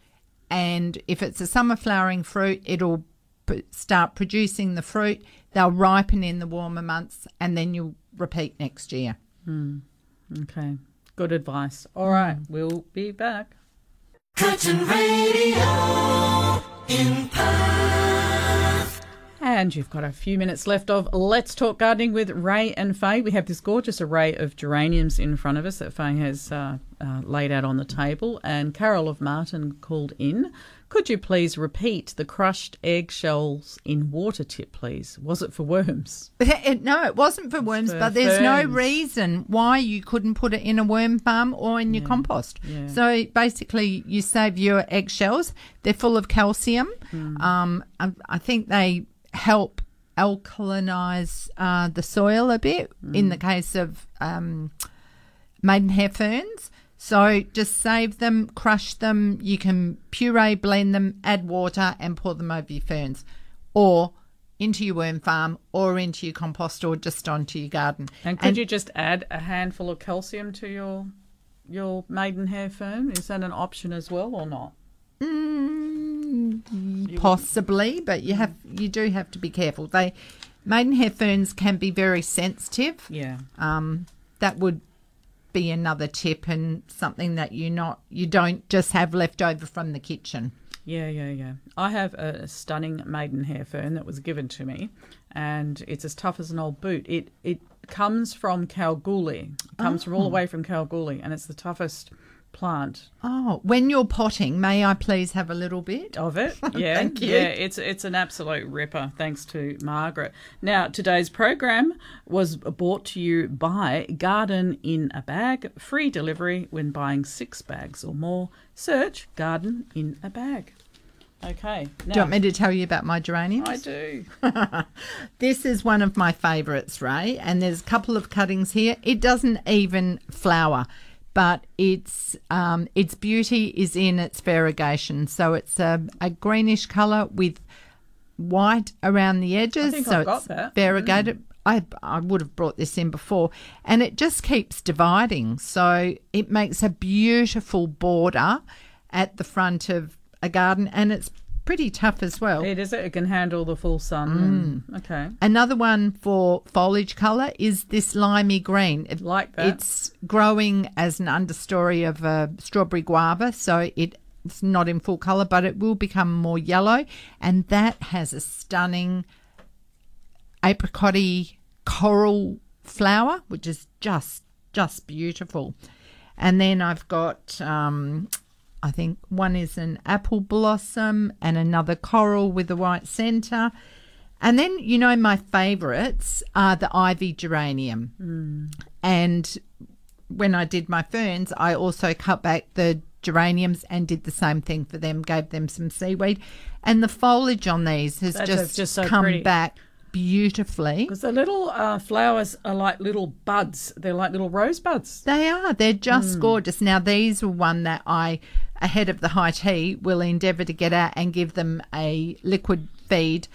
And if it's a summer flowering fruit, it'll p- start producing the fruit. They'll ripen in the warmer months, and then you'll repeat next year. Hmm. Okay. Good advice. All right. We'll be back. Curtin Radio in Perth. And you've got a few minutes left of Let's Talk Gardening with Ray and Faye. We have this gorgeous array of geraniums in front of us that Faye has uh, uh, laid out on the table. And Carol of Martin called in. Could you please repeat the crushed eggshells in water tip, please? Was it for worms? *laughs* No, it wasn't for worms, for but there's no reason why you couldn't put it in a worm farm or in your compost. yeah. So basically, you save your eggshells. They're full of calcium. Hmm. Um, I, I think they help alkalinize uh, the soil a bit in Hmm. the case of um, maidenhair ferns. So just save them, crush them. You can puree, blend them, add water, and pour them over your ferns, or into your worm farm, or into your compost, or just onto your garden. And could you just add a handful of calcium to your your maidenhair fern? Is that an option as well or not? Mm, possibly, but you have you do have to be careful. They maidenhair ferns can be very sensitive. Yeah. Um, that would be another tip and something that you not you don't just have left over from the kitchen. Yeah, yeah, yeah. I have a stunning maidenhair fern that was given to me, and it's as tough as an old boot. It it comes from Kalgoorlie. It comes from all the Oh. way from Kalgoorlie, and it's the toughest plant Oh, when you're potting, may I please have a little bit of it. *laughs* Yeah, Thank you. yeah. It's it's an absolute ripper. Thanks to Margaret. Now today's program was brought to you by Garden in a Bag. Free delivery when buying six bags or more. Search Garden in a Bag. Okay. Now, Do you want me to tell you about my geraniums? I do. *laughs* this is one of my favourites, Ray, and there's a couple of cuttings here. It doesn't even flower, but its um, its beauty is in its variegation. So it's a, a greenish colour with white around the edges. think so I've got it's that. Mm. variegated. I, I would have brought this in before, and it just keeps dividing. So it makes a beautiful border at the front of a garden, and it's pretty tough as well. It is. It can handle the full sun. and- okay. Another one for foliage colour is this limey green. It- Like that. It's growing as an understory of a strawberry guava, so it, it's not in full colour, but it will become more yellow. And that has a stunning apricotty coral flower, which is just just beautiful. And then I've got um, I think one is an apple blossom and another coral with a white centre. And then, you know, my favourites are the ivy geranium. And when I did my ferns, I also cut back the geraniums and did the same thing for them, gave them some seaweed. And the foliage on these has That's just, just so come pretty. back beautifully. Because the little uh, flowers are like little buds. They're like little rosebuds. They are. They're just Mm. gorgeous. Now, these are one that I, ahead of the high tea, we'll endeavour to get out and give them a liquid feed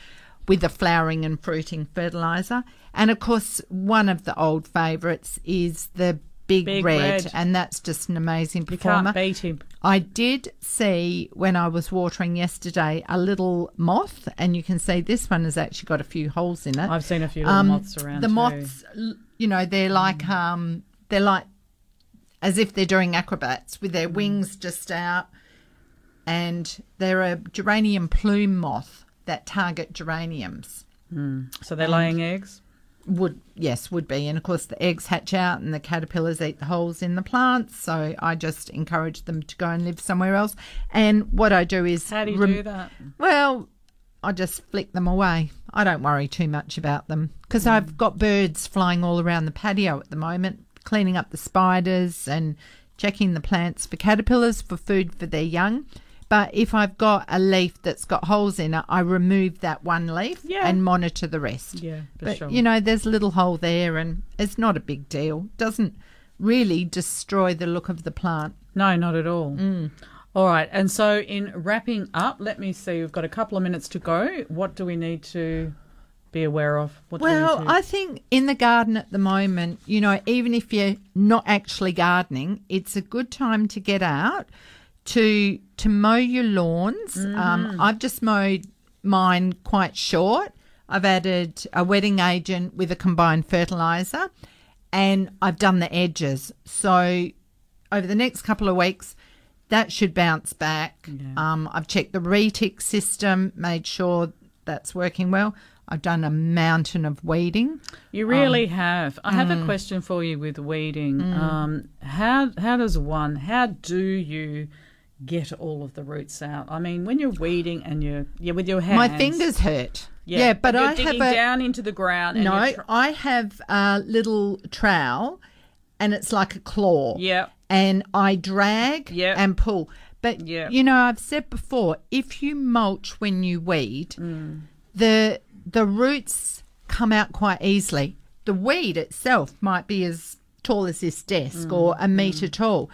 with a flowering and fruiting fertiliser. And of course, one of the old favourites is the Big, Big red, Red. and that's just an amazing performer. You can't beat him. I did see when I was watering yesterday a little moth, and you can see this one has actually got a few holes in it. I've seen a few little moths around The too. moths, you know, they're like um, they're like as if they're doing acrobats with Mm. their wings just out, and they're a geranium plume moth that target geraniums. So they're And- laying eggs. Would yes, would be, and of course the eggs hatch out, and the caterpillars eat the holes in the plants. So I just encourage them to go and live somewhere else. And what I do is How do you rem- do that? Well, I just flick them away. I don't worry too much about them because Hmm. I've got birds flying all around the patio at the moment, cleaning up the spiders and checking the plants for caterpillars for food for their young. But if I've got a leaf that's got holes in it, I remove that one leaf Yeah. and monitor the rest. Yeah, for but sure. you know, there's a little hole there, and it's not a big deal. Doesn't really destroy the look of the plant. No, not at all. Mm. All right. And so, in wrapping up, let me see. We've got a couple of minutes to go. What do we need to be aware of? What Well, I think in the garden at the moment, you know, even if you're not actually gardening, it's a good time to get out to to mow your lawns. Um, Mhm. I've just mowed mine quite short. I've added a wetting agent with a combined fertilizer, and I've done the edges. So over the next couple of weeks, that should bounce back. Um, I've checked the retic system, made sure that's working well. I've done a mountain of weeding. You really Um, have. I have a mm. question for you with weeding. Mm. Um, how how does one? How do you get all of the roots out? I mean, when you're weeding and you're yeah with your hands, My fingers hurt. Yeah, but you're I have digging a down into the ground. And no. tr- I have a little trowel, and it's like a claw. Yep. and I drag Yep. and pull. But Yep. you know, I've said before, if you mulch when you weed, Mm. the the roots come out quite easily. The weed itself might be as tall as this desk Mm, or a meter tall.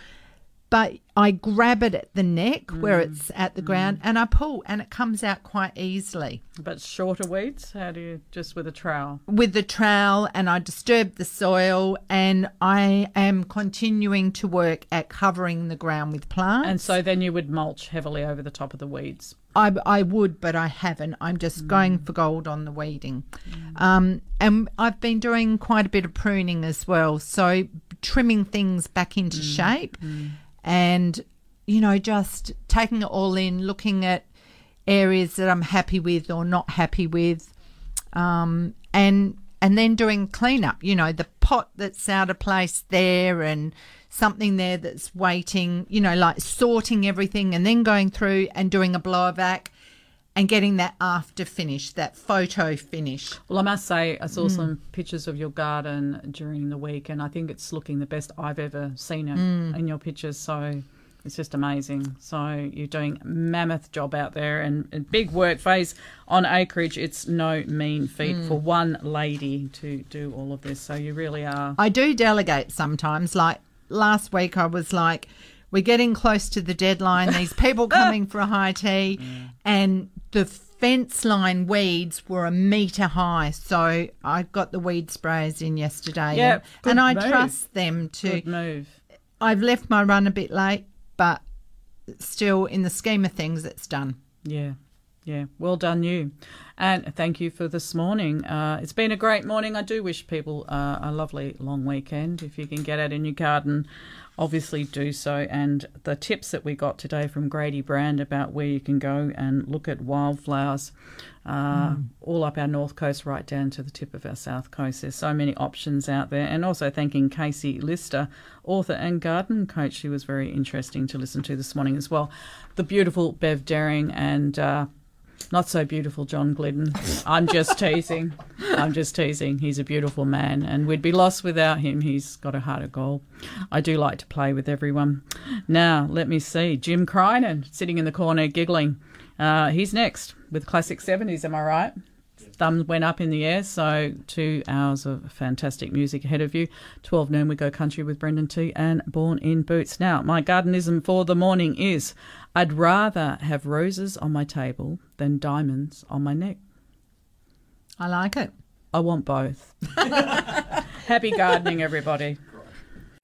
But I grab it at the neck where Mm, it's at the ground and I pull and it comes out quite easily but shorter weeds. How do you just with a trowel? with the trowel and I disturb the soil and I am continuing to work at covering the ground with plants. And so then you would mulch heavily over the top of the weeds. I, I would, but I haven't. I'm just going for gold on the weeding. Um, and I've been doing quite a bit of pruning as well. So trimming things back into shape and, you know, just taking it all in, looking at areas that I'm happy with or not happy with. Um, and and then doing cleanup, you know, the pot that's out of place there and something there that's waiting, you know, like sorting everything and then going through and doing a blower vac and getting that after finish, that photo finish. Well, I must say, I saw Mm. some pictures of your garden during the week, and I think it's looking the best I've ever seen it Mm. in your pictures. So it's just amazing. So you're doing a mammoth job out there, and, and big work phase on acreage. It's no mean feat Mm. for one lady to do all of this. So you really are. I do delegate sometimes. Like last week, I was like, we're getting close to the deadline. These people *laughs* coming for a high tea, and the fence line weeds were a metre high. So I got the weed sprayers in yesterday. Yeah, and, and I trust them to. Good move. I've left my run a bit late, but still, in the scheme of things, it's done. Yeah, yeah. Well done, you. And thank you for this morning. Uh, it's been a great morning. I do wish people uh, a lovely long weekend. If you can get out in your garden, obviously do so. And the tips that we got today from Grady Brand about where you can go and look at wildflowers uh, Mm. all up our north coast, right down to the tip of our south coast. There's so many options out there. And also thanking Casey Lister, author and garden coach. She was very interesting to listen to this morning as well. The beautiful Bev Daring and uh, not so beautiful John Glidden. I'm just *laughs* teasing. I'm just teasing. He's a beautiful man, and we'd be lost without him. He's got a heart of gold. I do like to play with everyone. Now, let me see. Jim Crinan sitting in the corner giggling. Uh, he's next with classic 70s, am I right? Thumbs went up in the air, so two hours of fantastic music ahead of you. 12 noon, we go country with Brendan T and Born in Boots. Now, my gardenism for the morning is I'd rather have roses on my table than diamonds on my neck. I like it. I want both. *laughs* *laughs* Happy gardening, everybody.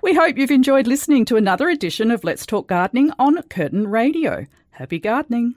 We hope you've enjoyed listening to another edition of Let's Talk Gardening on Curtin Radio. Happy gardening.